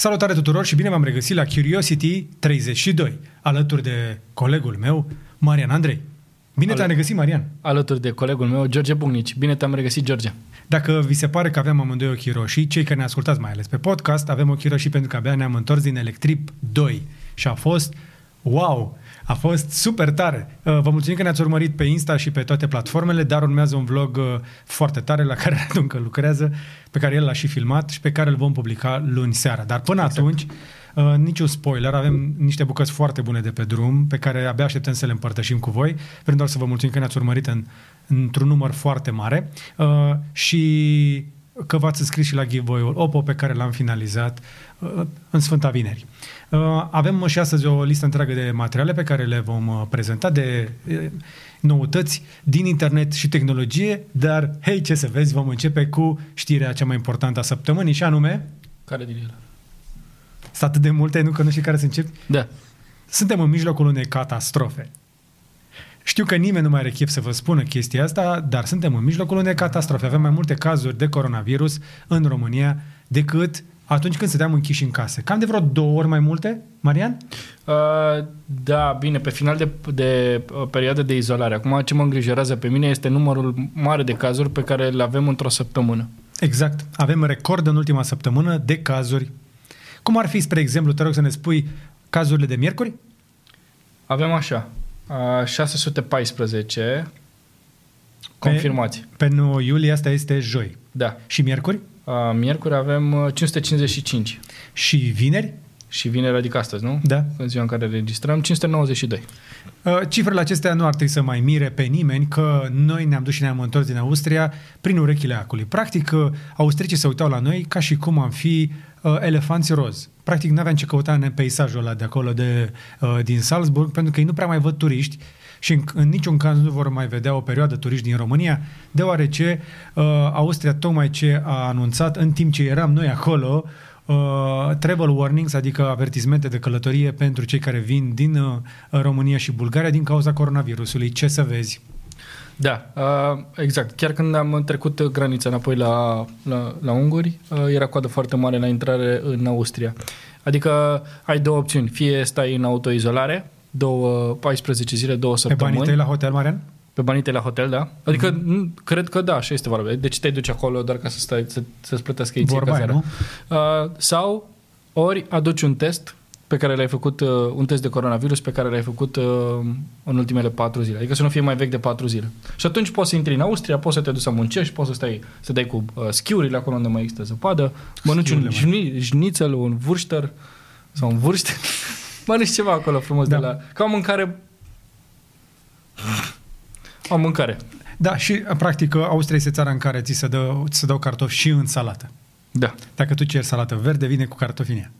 Salutare tuturor și bine v-am regăsit la Curiosity 32, alături de colegul meu, Marian Andrei. Bine Al- te-am regăsit, Marian. alături de colegul meu, George Bugnici. Bine te-am regăsit, George. Dacă vi se pare că aveam amândoi ochii roșii, cei care ne ascultați mai ales pe podcast, avem ochii roșii pentru că abia ne-am întors din Electrip 2 și a fost wow! A fost super tare. Uh, Vă mulțumim că ne-ați urmărit pe Insta și pe toate platformele, dar urmează un vlog uh, foarte tare la care Radu încă lucrează, pe care el l-a și filmat și pe care îl vom publica luni seara. Dar până exact. atunci, uh, niciun spoiler, avem niște bucăți foarte bune de pe drum, pe care abia așteptăm să le împărtășim cu voi. Vrem doar să vă mulțumim că ne-ați urmărit în, într-un număr foarte mare uh, și că v-ați înscris și la giveaway-ul OPPO pe care l-am finalizat uh, în Sfânta Vineri. Uh, avem și astăzi o listă întreagă de materiale pe care le vom uh, prezenta de uh, noutăți din internet și tehnologie, dar hei, ce să vezi, vom începe cu știrea cea mai importantă a săptămânii și anume, Care din ele? sunt atât de multe, nu că nu știi care să încep, Da. suntem în mijlocul unei catastrofe. Știu că nimeni nu mai are chef să vă spună chestia asta, dar suntem în mijlocul unei catastrofe. Avem mai multe cazuri de coronavirus în România decât atunci când stăteam închiși în case. Cam de vreo două ori mai multe, Marian? Uh, da, bine, pe final de, de uh, perioadă de izolare. Acum, ce mă îngrijorează pe mine este numărul mare de cazuri pe care le avem într-o săptămână. Exact. Avem record în ultima săptămână de cazuri. Cum ar fi, spre exemplu, te rog să ne spui cazurile de miercuri? Avem așa, uh, 614 confirmați. Pe 9 iulie, asta este joi. Da. Și miercuri? Uh, miercuri avem uh, 555 Și vineri? și vineri, adică astăzi, nu? Da. În ziua în care registrăm, 592. Uh, Cifrele acestea nu ar trebui să mai mire pe nimeni că noi ne-am dus și ne-am întors din Austria prin urechile acului. Practic, uh, austricii se uitau la noi ca și cum am fi uh, elefanți roz. Practic, nu aveam ce căuta în peisajul ăla de acolo, de, uh, din Salzburg, pentru că ei nu prea mai văd turiști și în, în niciun caz nu vor mai vedea o perioadă turiști din România, deoarece uh, Austria tocmai ce a anunțat în timp ce eram noi acolo uh, travel warnings, adică avertismente de călătorie pentru cei care vin din uh, România și Bulgaria din cauza coronavirusului. Ce să vezi? Da, uh, exact. Chiar când am trecut granița înapoi la, la, la unguri, uh, era coadă foarte mare la intrare în Austria. Adică ai două opțiuni. Fie stai în autoizolare, două, 14 zile, două Pe săptămâni. banii tăi la hotel, Marian? Pe banii tăi la hotel, da? Adică mm. cred că da, așa este vorba. Deci te duci acolo doar ca să stai, să, să-ți plătească ei ție Vorba aia, cazarea. nu? Uh, sau ori aduci un test pe care l-ai făcut, uh, un test de coronavirus pe care l-ai făcut uh, în ultimele patru zile. Adică să nu fie mai vechi de patru zile. Și atunci poți să intri în Austria, poți să te duci să muncești, poți să stai să dai cu uh, schiurile acolo unde mai există zăpadă, mănânci un Schiurile, jni- șnițel, un vurșter sau un vurște. mănânci ceva acolo frumos Da. de la... Ca o mâncare... O mâncare. Da, și practic Austria este țara în care ți se, dă, ți se dau cartofi și în salată. Da. Dacă tu ceri salată verde, vine cu cartofi în ea.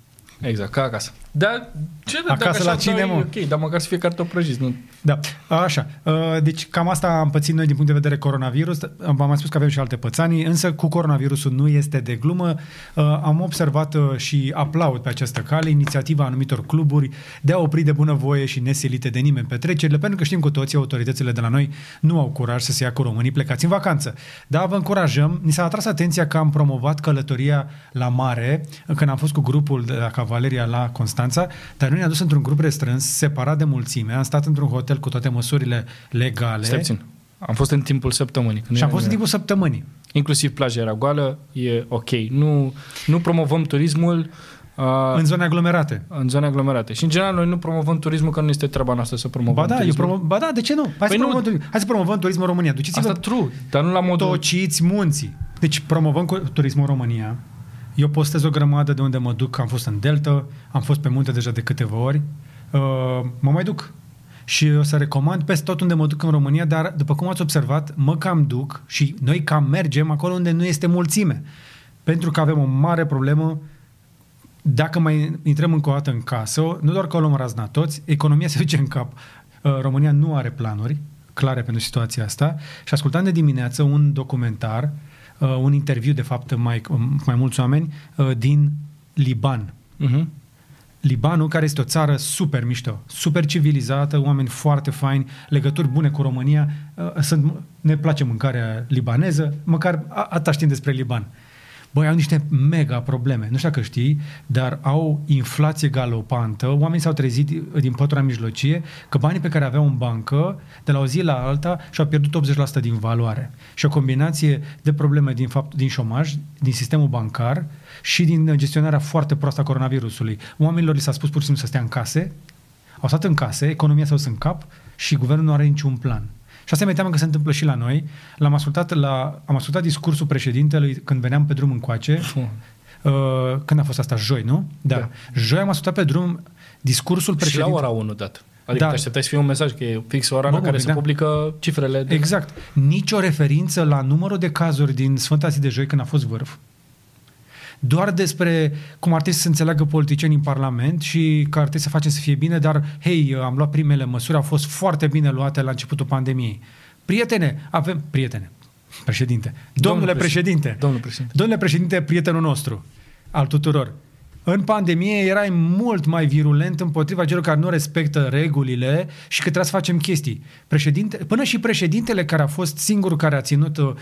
Exact, ca acasă. Da, ce Acasă dacă la așa cine, dai, mă? Ok, dar măcar să fie cartofi prăjiți, nu Da, așa. Uh, Deci cam asta am pățit noi din punct de vedere coronavirus. V-am mai spus că avem și alte pățanii, însă cu coronavirusul nu este de glumă. Uh, Am observat uh, și aplaud pe această cale inițiativa anumitor cluburi de a opri de bunăvoie și nesilite de nimeni petrecerile, pentru că știm cu toții, autoritățile de la noi nu au curaj să se ia cu românii plecați în vacanță. Dar vă încurajăm, ni s-a atras atenția că am promovat călătoria la mare, când am fost cu grupul de la Cavaleria la Constanța, dar noi ne-am dus într-un grup restrâns, separat de mulțime, am stat într-un hotel cu toate măsurile legale Stai puțin. Am fost în timpul săptămânii. când și am era fost în nimeni. timpul săptămânii. Inclusiv plaja era goală, e ok. Nu, nu promovăm turismul uh, În zone aglomerate. în zone aglomerate. Și în general noi nu promovăm turismul că nu este treaba noastră să promovăm Ba da, eu turismul. promo- ba da, de ce nu? Hai, Păi să, nu. promovăm, turism. Hai să promovăm turismul în România. Duceți-vă Asta true, dar nu la modul... tociți munții. Deci promovăm cu- turismul în România. Eu postez o grămadă de unde mă duc. Am fost în Delta, am fost pe munte deja de câteva ori. Uh, mă mai duc. Și o să recomand peste tot unde mă duc în România, dar după cum ați observat, mă cam duc și noi cam mergem acolo unde nu este mulțime. Pentru că avem o mare problemă dacă mai intrăm încă o dată în casă, nu doar că o luăm razna toți, economia se duce în cap. Uh, România nu are planuri clare pentru situația asta și ascultam de dimineață un documentar, uh, un interviu, de fapt, mai, mai mulți oameni, uh, din Liban. Uh-huh. Libanul, care este o țară super mișto, super civilizată, oameni foarte faini, legături bune cu România, uh, sunt, ne place mâncarea libaneză, măcar a- atâta știm despre Liban. Băi, au niște mega probleme. Nu știu dacă știi, dar au inflație galopantă. Oamenii s-au trezit din pătura mijlocie că banii pe care aveau în bancă, de la o zi la alta, și-au pierdut 80% din valoare. Și o combinație de probleme din, fapt, din șomaj, din sistemul bancar și din gestionarea foarte proastă a coronavirusului. Oamenilor li s-a spus pur și simplu să stea în case, au stat în case, economia s-a dus în cap și guvernul nu are niciun plan. Și asta mi teamă că se întâmplă și la noi. L-am ascultat, la, am ascultat discursul președintelui când veneam pe drum încoace. Uh, când a fost asta? Joi, nu? Da. da. Joi am ascultat pe drum discursul președintelui. Și la ora 1 dat. Adică da. te așteptai să fie un mesaj că e fix ora în care da. se publică cifrele. De... Exact. Nici o referință la numărul de cazuri din Sfânta Zi de Joi când a fost vârf doar despre cum ar trebui să se înțeleagă politicienii în Parlament și că ar trebui să facem să fie bine, dar, hei, am luat primele măsuri, au fost foarte bine luate la începutul pandemiei. Prietene, avem... Prietene, președinte. Domnule, Domnule președinte. Domnule președinte. Domnule președinte, prietenul nostru al tuturor. În pandemie erai mult mai virulent împotriva celor care nu respectă regulile și că trebuie să facem chestii. Președinte, până și președintele care a fost singurul care a ținut uh,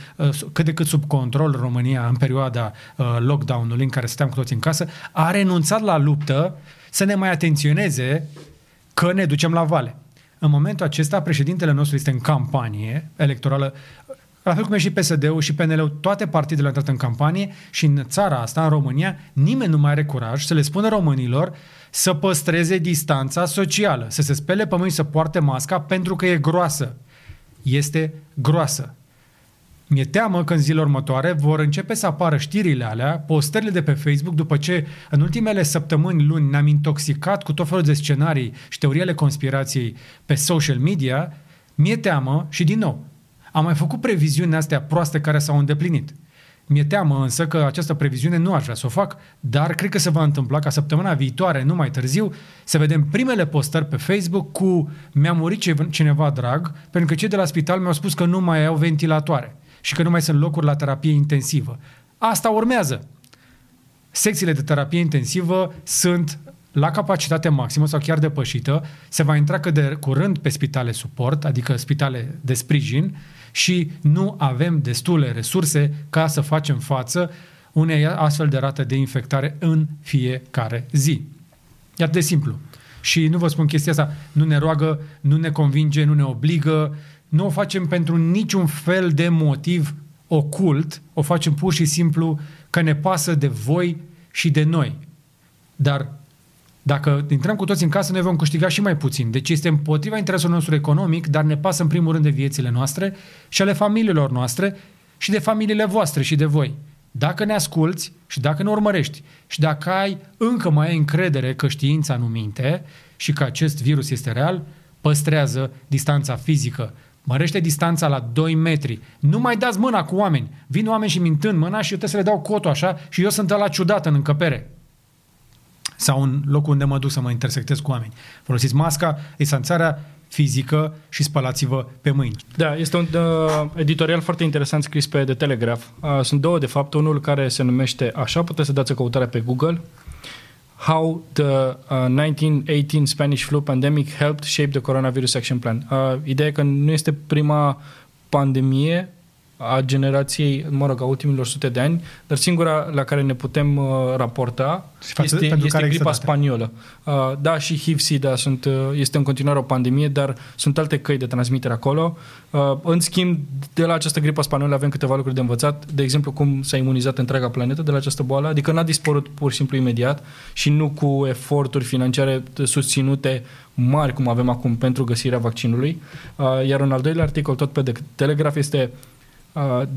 cât de cât sub control România în perioada uh, lockdown-ului în care stăteam cu toți în casă, a renunțat la luptă să ne mai atenționeze că ne ducem la vale. În momentul acesta, președintele nostru este în campanie electorală la fel cum e și PSD-ul și PNL-ul, toate partidele au intrat în campanie și în țara asta, în România, nimeni nu mai are curaj să le spună românilor să păstreze distanța socială, să se spele pe mâini, să poarte masca pentru că e groasă. Este groasă. Mi-e teamă că în zilele următoare vor începe să apară știrile alea, postările de pe Facebook, după ce în ultimele săptămâni, luni, ne-am intoxicat cu tot felul de scenarii și teoriile conspirației pe social media, mi-e teamă și din nou, am mai făcut previziunile astea proaste care s-au îndeplinit. Mi-e teamă însă că această previziune nu aș vrea să o fac, dar cred că se va întâmpla ca săptămâna viitoare, nu mai târziu, să vedem primele postări pe Facebook cu mi-a murit cineva drag, pentru că cei de la spital mi-au spus că nu mai au ventilatoare și că nu mai sunt locuri la terapie intensivă. Asta urmează. Secțiile de terapie intensivă sunt la capacitate maximă sau chiar depășită, se va intra cât de curând pe spitale suport, adică spitale de sprijin, și nu avem destule resurse ca să facem față unei astfel de rate de infectare în fiecare zi. E atât de simplu. Și nu vă spun chestia asta, nu ne roagă, nu ne convinge, nu ne obligă, nu o facem pentru niciun fel de motiv ocult, o facem pur și simplu că ne pasă de voi și de noi. Dar dacă intrăm cu toți în casă, noi vom câștiga și mai puțin. Deci este împotriva interesului nostru economic, dar ne pasă în primul rând de viețile noastre și ale familiilor noastre și de familiile voastre și de voi. Dacă ne asculți și dacă ne urmărești și dacă ai încă mai ai încredere că știința nu minte și că acest virus este real, păstrează distanța fizică. Mărește distanța la 2 metri. Nu mai dați mâna cu oameni. Vin oameni și mintând mâna și eu trebuie să le dau cotul așa și eu sunt la ciudat în încăpere sau în locul unde mă duc să mă intersectez cu oameni. Folosiți masca, distanțarea fizică și spălați-vă pe mâini. Da, este un uh, editorial foarte interesant scris pe The Telegraph. Uh, sunt două, de fapt, unul care se numește așa, puteți să dați o căutare pe Google, How the uh, 1918 Spanish flu pandemic helped shape the coronavirus action plan. Uh, ideea e că nu este prima pandemie a generației, mă rog, a ultimilor sute de ani, dar singura la care ne putem uh, raporta față, este, este care gripa spaniolă. Uh, da, și HIV-SIDA sunt, uh, este în continuare o pandemie, dar sunt alte căi de transmitere acolo. Uh, în schimb, de la această gripa spaniolă avem câteva lucruri de învățat, de exemplu, cum s-a imunizat întreaga planetă de la această boală, adică n-a dispărut pur și simplu imediat și nu cu eforturi financiare susținute mari, cum avem acum, pentru găsirea vaccinului. Uh, iar un al doilea articol, tot pe Telegraph, este Uh,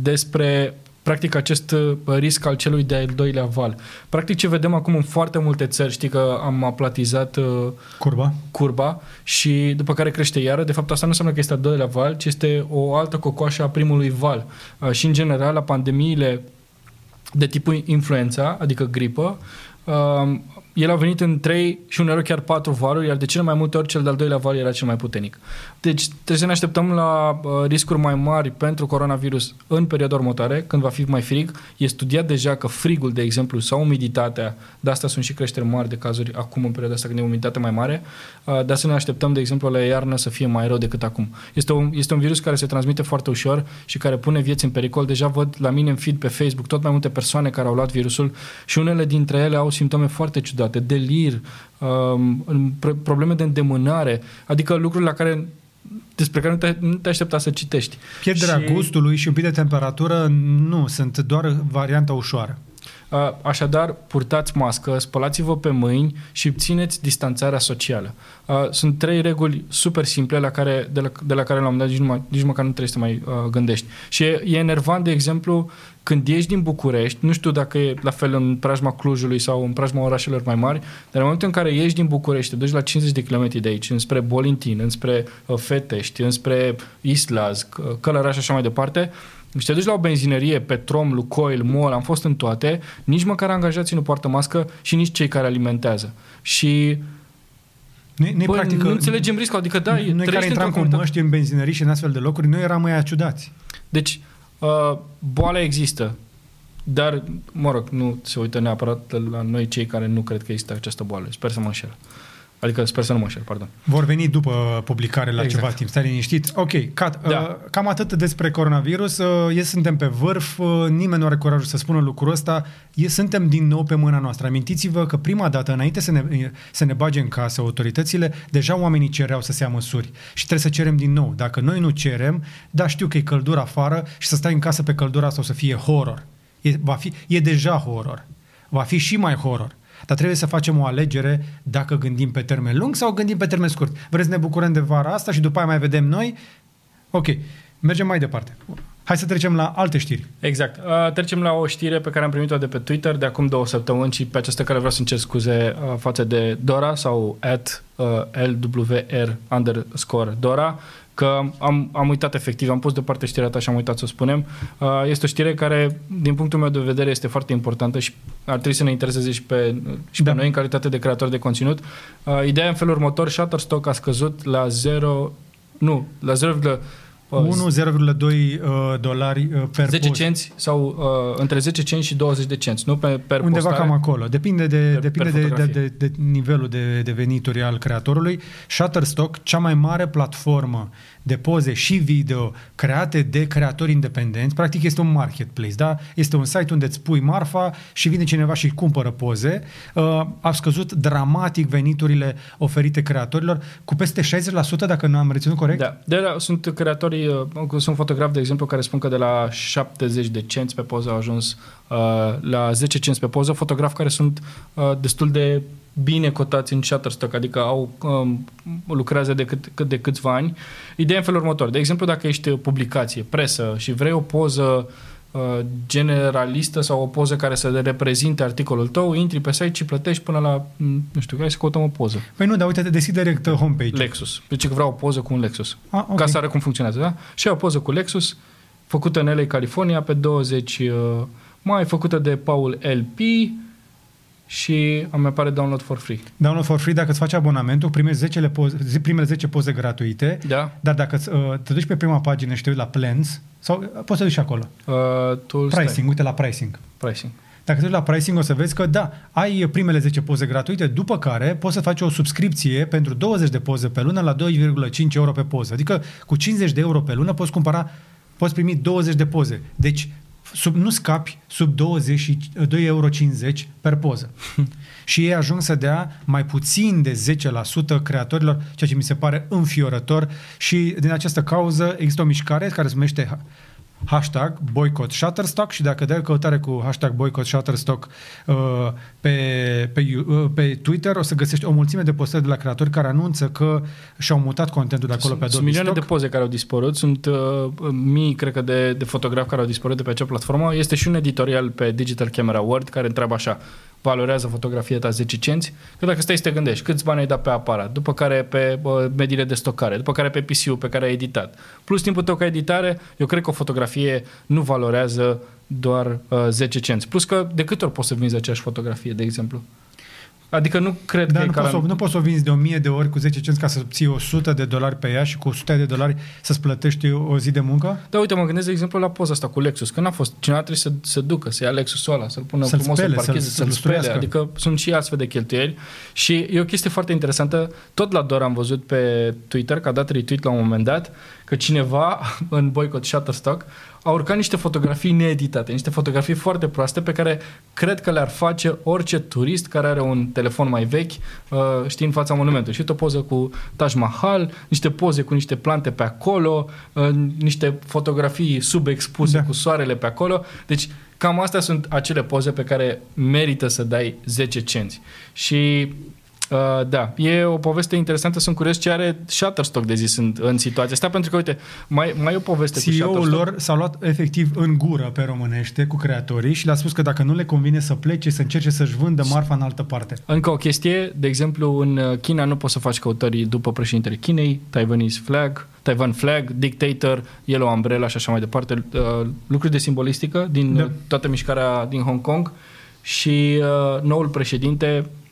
despre practic acest uh, risc al celui de-al doilea val. Practic ce vedem acum în foarte multe țări, știi că am aplatizat uh, curba. curba și după care crește iară. De fapt asta nu înseamnă că este al doilea val, ci este o altă cocoașă a primului val. Și în general la pandemiile de tipul influența, adică gripă, el a venit în 3 și uneori chiar 4 valuri, iar de cele mai multe ori cel de-al doilea val era cel mai puternic. Deci trebuie să ne așteptăm la uh, riscuri mai mari pentru coronavirus în perioada următoare, când va fi mai frig. E studiat deja că frigul, de exemplu, sau umiditatea, de asta sunt și creșteri mari de cazuri acum în perioada asta când e umiditate mai mare, uh, de asta ne așteptăm, de exemplu, la iarnă să fie mai rău decât acum. Este un, este un virus care se transmite foarte ușor și care pune vieți în pericol. Deja văd la mine în feed pe Facebook tot mai multe persoane care au luat virusul și unele dintre ele au simptome foarte ciudate, delir, um, probleme de îndemânare, adică lucruri la care despre care nu te, nu te aștepta să citești. Pierderea și... gustului și un pic de temperatură nu, sunt doar varianta ușoară. Așadar, purtați mască, spălați-vă pe mâini și țineți distanțarea socială. Sunt trei reguli super simple la care, de, la, de la care la un moment dat nici, numai, nici măcar nu trebuie să mai uh, gândești. Și e, e enervant, de exemplu, când ieși din București, nu știu dacă e la fel în preajma Clujului sau în preajma orașelor mai mari, dar în momentul în care ieși din București, te duci la 50 de km de aici, înspre Bolintin, înspre uh, Fetești, înspre Islaz, Călăraș și așa mai departe, și te duci la o benzinărie, Petrom, Lucoil, MOL, am fost în toate, nici măcar angajații nu poartă mască și nici cei care alimentează. Și noi, noi Bă, practic, nu înțelegem riscul, adică da, Noi care intram cu măști în benzinării și în astfel de locuri, noi eram mai ciudați. Deci, uh, boala există, dar, mă rog, nu se uită neapărat la noi cei care nu cred că există această boală. Sper să mă înșel. Adică sper să nu mă înșel, pardon. Vor veni după publicare la exact. ceva timp, stai liniștit. Ok, cat, da. uh, cam atât despre coronavirus. Uh, e, suntem pe vârf, uh, nimeni nu are curajul să spună lucrul ăsta. E, suntem din nou pe mâna noastră. Amintiți-vă că prima dată, înainte să ne, să ne bage în casă autoritățile, deja oamenii cereau să se ia măsuri. Și trebuie să cerem din nou. Dacă noi nu cerem, da, știu că e căldură afară și să stai în casă pe căldura asta o să fie horror. E, va fi, e deja horror. Va fi și mai horror. Dar trebuie să facem o alegere dacă gândim pe termen lung sau gândim pe termen scurt. Vreți să ne bucurăm de vara asta și după aia mai vedem noi? Ok, mergem mai departe. Hai să trecem la alte știri. Exact. Uh, trecem la o știre pe care am primit-o de pe Twitter de acum două săptămâni și pe această care vreau să încerc scuze uh, față de Dora sau at uh, LWR underscore Dora că am, am uitat efectiv, am pus deoparte știrea ta și am uitat să o spunem. Uh, este o știre care, din punctul meu de vedere, este foarte importantă și ar trebui să ne intereseze și pe, și da. pe noi în calitate de creatori de conținut. Uh, ideea în felul următor, Shutterstock a scăzut la 0, nu, la 0, 1, 0,2 uh, dolari uh, per 10 post. cenți sau uh, între 10 cenți și 20 de cenți, nu pe, per Undeva postare? cam acolo. Depinde de, per, depinde per de, de, de, de nivelul de, de venituri al creatorului. Shutterstock, cea mai mare platformă de poze și video create de creatori independenți. Practic este un marketplace, da? Este un site unde îți pui marfa și vine cineva și cumpără poze. Uh, a scăzut dramatic veniturile oferite creatorilor cu peste 60%, dacă nu am reținut corect? Da, de la, sunt creatorii, uh, sunt fotografi, de exemplu, care spun că de la 70 de cenți pe poză au ajuns uh, la 10 cenți pe poză, fotografi care sunt uh, destul de bine cotați în Shutterstock, adică au, um, lucrează de, cât, de câțiva ani. Ideea în felul următor. De exemplu, dacă ești publicație, presă și vrei o poză uh, generalistă sau o poză care să reprezinte articolul tău, intri pe site și plătești până la, mm, nu știu, hai să căutăm o poză. Păi nu, dar uite, te deschid direct uh, homepage. Lexus. Deci vreau o poză cu un Lexus. Ah, okay. Ca să arăt cum funcționează, da? Și o poză cu Lexus, făcută în LA, California, pe 20 uh, mai, făcută de Paul LP, și îmi apare download for free. Download for free, dacă îți faci abonamentul, primești 10 poze, primele 10 poze gratuite, da. dar dacă uh, te duci pe prima pagină și te uiți la plans, sau uh, poți să duci acolo. Uh, tu pricing, stai. uite la pricing. Pricing. Dacă te duci la pricing o să vezi că da, ai primele 10 poze gratuite, după care poți să faci o subscripție pentru 20 de poze pe lună la 2,5 euro pe poză. Adică cu 50 de euro pe lună poți cumpăra, poți primi 20 de poze. Deci sub, nu scapi sub 22,50 euro per poză. și ei ajung să dea mai puțin de 10% creatorilor, ceea ce mi se pare înfiorător și din această cauză există o mișcare care se numește hashtag boycott Shutterstock și dacă dai căutare cu hashtag boycott Shutterstock uh, pe, pe, uh, pe Twitter o să găsești o mulțime de postări de la creatori care anunță că și-au mutat contentul de acolo sunt, pe Adobe Sunt milioane Stock. de poze care au dispărut, sunt uh, mii, cred că, de, de fotografi care au dispărut de pe acea platformă. Este și un editorial pe Digital Camera World care întreabă așa, valorează fotografia ta 10 cenți, că dacă stai să te gândești câți bani ai dat pe aparat, după care pe uh, mediile de stocare, după care pe PC-ul pe care ai editat, plus timpul tău ca editare, eu cred că o fotografie nu valorează doar uh, 10 cenți. Plus că de câte ori poți să vinzi aceeași fotografie, de exemplu? Adică nu cred Dar că nu e poți, caran... să, nu poți să o vinzi de 1000 de ori cu 10 cenți ca să obții 100 de dolari pe ea și cu 100 de dolari să-ți plătești o zi de muncă? Da, uite, mă gândesc, de exemplu, la poza asta cu Lexus, că n-a fost, cineva trebuie să se ducă, să ia Lexusul ăla, să-l pună Să-l frumos, spele, să-l parcheze, să-l- să-l, să-l spele, lustruiască. adică sunt și astfel de cheltuieli și e o chestie foarte interesantă, tot la Dor am văzut pe Twitter, că a dat retweet la un moment dat, că cineva în boicot Shutterstock a urcat niște fotografii needitate, niște fotografii foarte proaste pe care cred că le-ar face orice turist care are un telefon mai vechi, uh, știi, în fața monumentului. Și uite o poză cu Taj Mahal, niște poze cu niște plante pe acolo, uh, niște fotografii subexpuse Da. cu soarele pe acolo. Deci cam astea sunt acele poze pe care merită să dai 10 cenți. Și Uh, da, e o poveste interesantă, sunt curios ce are Shutterstock de zis în, în situația asta, pentru că, uite, mai, mai e o poveste cu CEO-ul Shutterstock. lor s-a luat efectiv în gură pe românește cu creatorii și le-a spus că dacă nu le convine să plece, să încerce să-și vândă marfa în altă parte. Încă o chestie, de exemplu, în uh, China nu poți să faci căutări după președintele Chinei, Taiwanese flag, Taiwan flag, dictator, yellow umbrella și așa mai departe, uh, lucruri de simbolistică din Da. da. toată mișcarea din Hong Kong și uh, noul președinte, uh,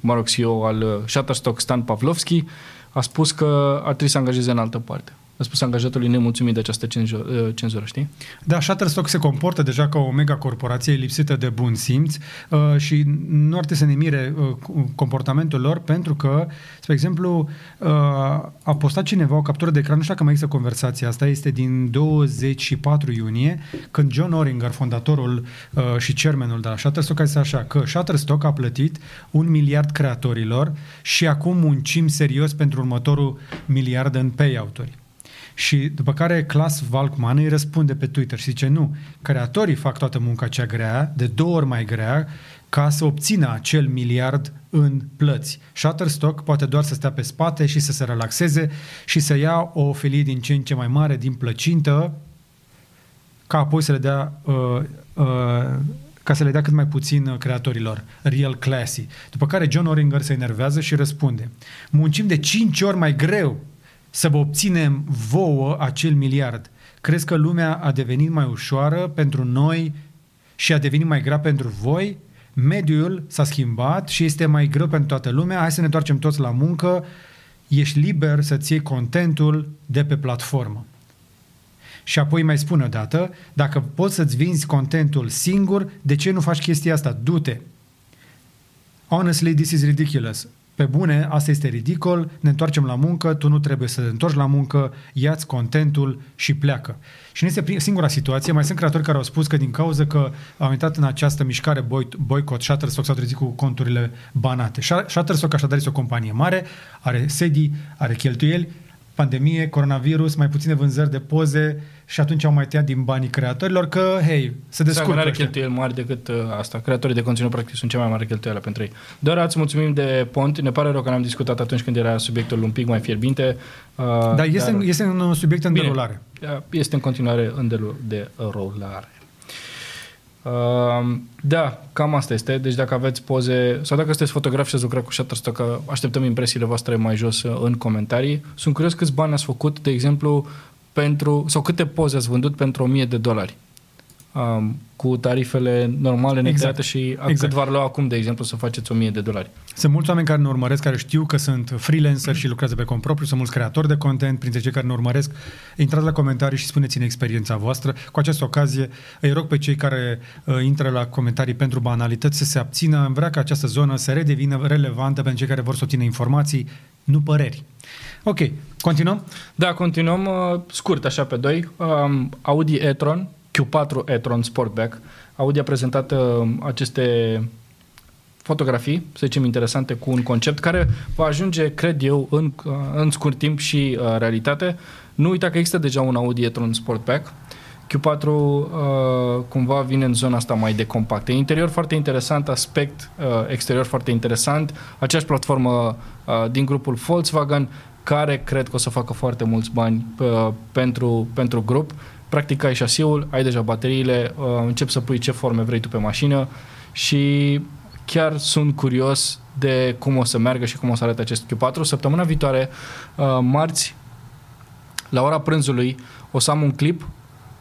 mă rog, CEO al uh, Shutterstock, Stan Pavlovski, a spus că ar trebui să angajeze în altă parte. A spus angajatului nemulțumit de această cenzu- uh, cenzură, știi? Da, Shutterstock se comportă deja ca o mega corporație lipsită de bun simț uh, și nu ar trebui să ne mire uh, cu- comportamentul lor pentru că, spre exemplu, uh, a postat cineva o captură de ecran, nu știu dacă mai există conversația asta, este din 24 iunie, când John Oringer, fondatorul uh, și chairmanul de la Shutterstock, a zis așa, că Shutterstock a plătit un miliard creatorilor și acum muncim serios pentru următorul miliard în payout-uri. Și după care Klaas Valkman îi răspunde pe Twitter și zice nu, creatorii fac toată munca cea grea, de două ori mai grea, ca să obțină acel miliard în plăți. Shutterstock poate doar să stea pe spate și să se relaxeze și să ia o felie din ce în ce mai mare din plăcintă ca apoi să le dea uh, uh, ca să le dea cât mai puțin uh, creatorilor, real classy. După care John Oringer se enervează și răspunde muncim de 5 ori mai greu să vă obținem vouă acel miliard. Crezi că lumea a devenit mai ușoară pentru noi și a devenit mai grea pentru voi? Mediul s-a schimbat și este mai greu pentru toată lumea. Hai să ne întoarcem toți la muncă. Ești liber să-ți iei contentul de pe platformă. Și apoi mai spune odată, dacă poți să-ți vinzi contentul singur, de ce nu faci chestia asta? Du-te! Honestly, this is ridiculous. Pe bune, asta este ridicol, ne întoarcem la muncă, tu nu trebuie să te întorci la muncă, ia-ți contentul și pleacă. Și nu este prim- singura situație, mai sunt creatori care au spus că din cauza că au intrat în această mișcare boi- boicot, Shutterstock s-au trezit cu conturile banate. Sh- Shutterstock așadar este o companie mare, are sedii, are cheltuieli, pandemie, coronavirus, mai puține vânzări de poze și atunci au mai tăiat din banii creatorilor că, hei, se Seamănă descurcă are ăștia. cheltuieli mari decât uh, asta. Creatorii de conținut practic sunt cea mai mare cheltuială pentru ei. Doar îți mulțumim de pont. Ne pare rău că n-am discutat atunci când era subiectul un pic mai fierbinte. Uh, Dar este, dar, este un subiect în Bine. derulare. uh, este în continuare în delu- de rolare. Uh, da, cam asta este. Deci dacă aveți poze sau dacă sunteți fotografi și ați lucrat cu Shutterstock, că așteptăm impresiile voastre mai jos uh, în comentarii. Sunt curios câți bani ați făcut, de exemplu, pentru, sau câte poze ați vândut pentru 1000 de dolari. Um, cu tarifele normale necriate și exact. Exact. cât v-ar lua acum, de exemplu, să faceți 1000 de dolari. Sunt mulți oameni care ne urmăresc, care știu că sunt freelancer și lucrează pe cont propriu, sunt mulți creatori de content, printre cei care ne urmăresc. Intrați la comentarii și spuneți-ne experiența voastră. Cu această ocazie îi rog pe cei care uh, intră la comentarii pentru banalități să se abțină. Am vrea ca această zonă să redevină relevantă pentru cei care vor să obțină informații, nu păreri. Ok, continuăm? Da, continuăm uh, scurt, așa pe doi. Um, Audi e-tron, Q4 e-tron Sportback. Audi a prezentat uh, aceste fotografii, să zicem, interesante, cu un concept care va ajunge, cred eu, în, uh, în scurt timp și uh, realitate. Nu uita că există deja un Audi e-tron Sportback. Q4 uh, cumva vine în zona asta mai de compactă. Interior foarte interesant, aspect uh, exterior foarte interesant, aceeași platformă uh, din grupul Volkswagen, care cred că o să facă foarte mulți bani uh, pentru, pentru grup. Practic ai șasiul, ai deja bateriile, uh, începi să pui ce forme vrei tu pe mașină și chiar sunt curios de cum o să meargă și cum o să arate acest Q4. Săptămâna viitoare, uh, marți, la ora prânzului, o să am un clip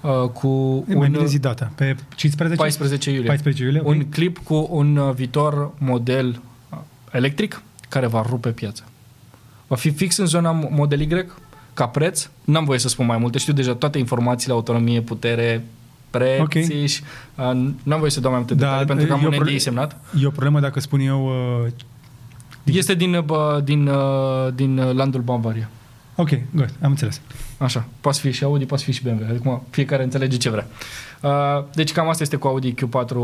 uh, cu Mai un bine zi data. Pe 15? 14 iulie. 14 iulie, ok. Un clip cu un uh, viitor model uh, electric care va rupe piața. Va fi fix în zona Model Y ca preț. N-am voie să spun mai multe. Știu deja toate informațiile, autonomie, putere, preț Ok. și uh, n-am voie să dau mai multe Da, detalii pentru că am e o un pro- NDA semnat. E o problemă dacă spun eu... Uh, Este din, uh, bă, din, uh, din uh, landul Bavaria. ok, good, am înțeles. Așa, poate fi și Audi, poate fi și BMW. Acum fiecare înțelege ce vrea. Uh, deci cam asta este cu Audi Q4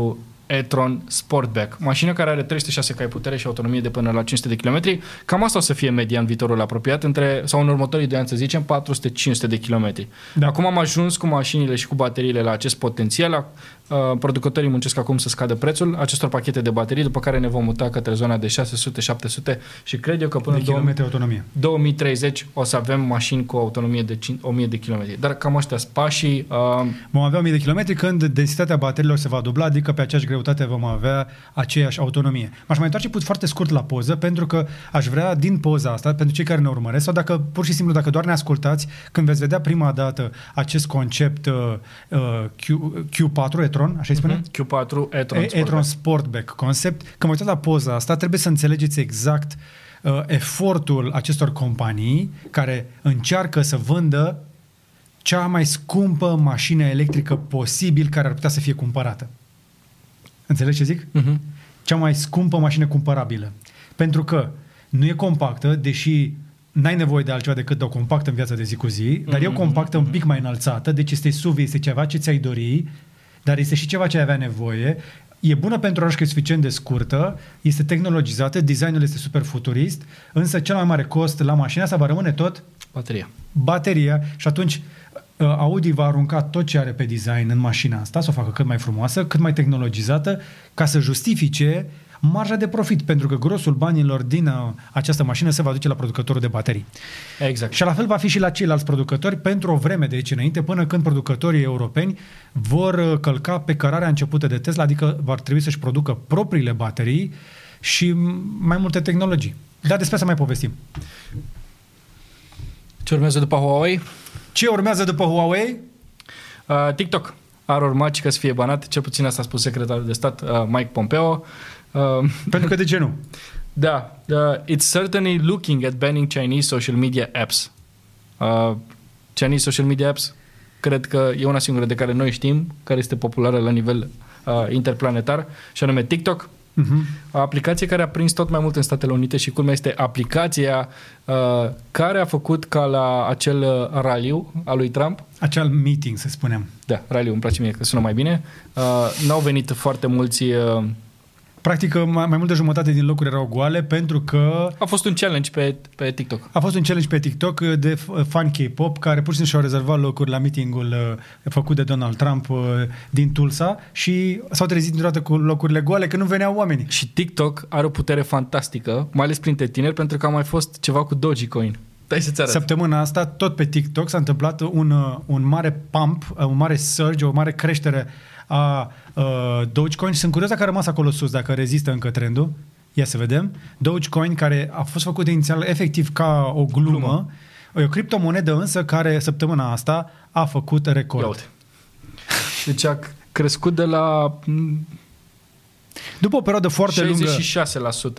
e-tron Sportback. Mașină care are 306 cai putere și autonomie de până la 500 de km. Cam asta o să fie media în viitorul apropiat, între, sau în următorii 2 ani să zicem, 400-500 de km. Da. Acum am ajuns cu mașinile și cu bateriile la acest potențial. Uh, producătorii muncesc acum să scadă prețul acestor pachete de baterii, după care ne vom muta către zona de 600-700 și cred eu că până De în 2000 kilometri autonomie. 2030 o să avem mașini cu autonomie de 5, 1000 de km. Dar cam ăștia sunt pașii. Uh, Vom avea 1000 de kilometri când densitatea bateriilor se va dubla, adică pe aceeași greutate vom avea aceeași autonomie. M-aș mai întoarce put foarte scurt la poză, pentru că aș vrea din poza asta, pentru cei care ne urmăresc, sau dacă pur și simplu, dacă doar ne ascultați, când veți vedea prima dată acest concept uh, uh, Q, Q4, e-tron, așa îi spune? Q4 e-tron, E- e-tron Sportback concept. Când vă uitați la poza asta, trebuie să înțelegeți exact uh, efortul acestor companii care încearcă să vândă cea mai scumpă mașină electrică posibil care ar putea să fie cumpărată. Înțelegi ce zic? Uh-huh. Cea mai scumpă mașină cumpărabilă. Pentru că nu e compactă, deși n-ai nevoie de altceva decât de o compactă în viața de zi cu zi, dar e o Mhm, compactă un pic mai înălțată, deci este SUV, este ceva ce ți-ai dori, dar este și ceva ce ai avea nevoie. E bună pentru oraș că e suficient de scurtă, este tehnologizată, designul este super futurist, însă cel mai mare cost la mașina asta va rămâne tot Bateria. bateria și atunci uh, Audi va arunca tot ce are pe design în mașina asta, să o facă cât mai frumoasă, cât mai tehnologizată, ca să justifice marja de profit, pentru că grosul banilor din uh, această mașină se va duce la producătorul de baterii. Exact. Și la fel va fi și la ceilalți producători pentru o vreme de aici înainte, până când producătorii europeni vor uh, călca pe cărarea începută de Tesla, adică vor trebui să-și producă propriile baterii și m, mai multe tehnologii. Dar despre asta mai povestim. Ce urmează după Huawei? Ce urmează după Huawei? Uh, TikTok ar urma și că să fie banat, cel puțin asta a spus secretarul de stat uh, Mike Pompeo. Uh, Pentru că de ce nu? da, uh, it's certainly looking at banning Chinese social media apps. Uh, Chinese social media apps, cred că e una singură de care noi știm, care este populară la nivel uh, interplanetar, și anume TikTok. Uh-huh. O aplicație care a prins tot mai mult în Statele Unite și culmea este aplicația uh, care a făcut ca la acel uh, raliu al lui Trump, Acel meeting, să spunem. da, raliu, îmi place mie că sună mai bine, uh, n-au venit foarte mulți, uh, Practic, mai, mai mult de jumătate din locuri erau goale pentru că a fost un challenge pe, pe TikTok. a fost un challenge pe TikTok de f- fan K-pop care pur și simplu și-au rezervat locuri la meetingul uh, făcut de Donald Trump uh, din Tulsa și s-au trezit dintr-o cu locurile goale că nu veneau oamenii. Și TikTok are o putere fantastică, mai ales printre tineri, pentru că a mai fost ceva cu Dogecoin. Dai să-ți arăt. Săptămâna asta, tot pe TikTok s-a întâmplat un, uh, un mare pump, uh, un mare surge, o mare creștere a uh, Dogecoin. Sunt curios dacă a rămas acolo sus, dacă rezistă încă trendul. Ia să vedem. Dogecoin, care a fost făcut inițial efectiv ca o glumă, glumă. e o criptomonedă însă care săptămâna asta a făcut record. Ia uite. Deci a crescut de la mm, După o perioadă foarte lungă,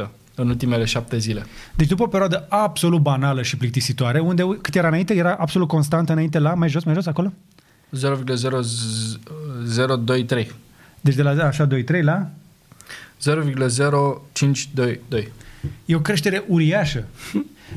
66% în ultimele șapte zile. deci după o perioadă absolut banală și plictisitoare, unde cât era înainte, era absolut constant înainte la, mai jos, mai jos, acolo? 0,023. Deci de la așa 2-3 la 0,0522. E o creștere uriașă.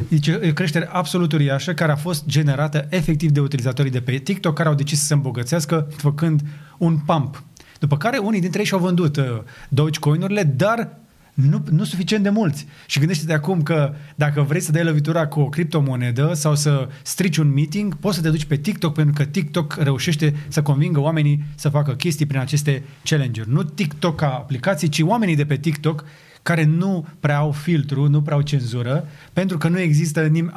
Deci e o creștere absolut uriașă care a fost generată efectiv de utilizatorii de pe TikTok care au decis să se îmbogățească făcând un pump. După care unii dintre ei și-au vândut uh, Dogecoin-urile, dar nu, nu suficient de mulți. Și gândește-te acum că dacă vrei să dai lovitura cu o criptomonedă sau să strici un meeting, poți să te duci pe TikTok pentru că TikTok reușește să convingă oamenii să facă chestii prin aceste challenge-uri. Nu TikTok ca aplicație, ci oamenii de pe TikTok care nu prea au filtru, nu prea au cenzură, pentru că nu există nim-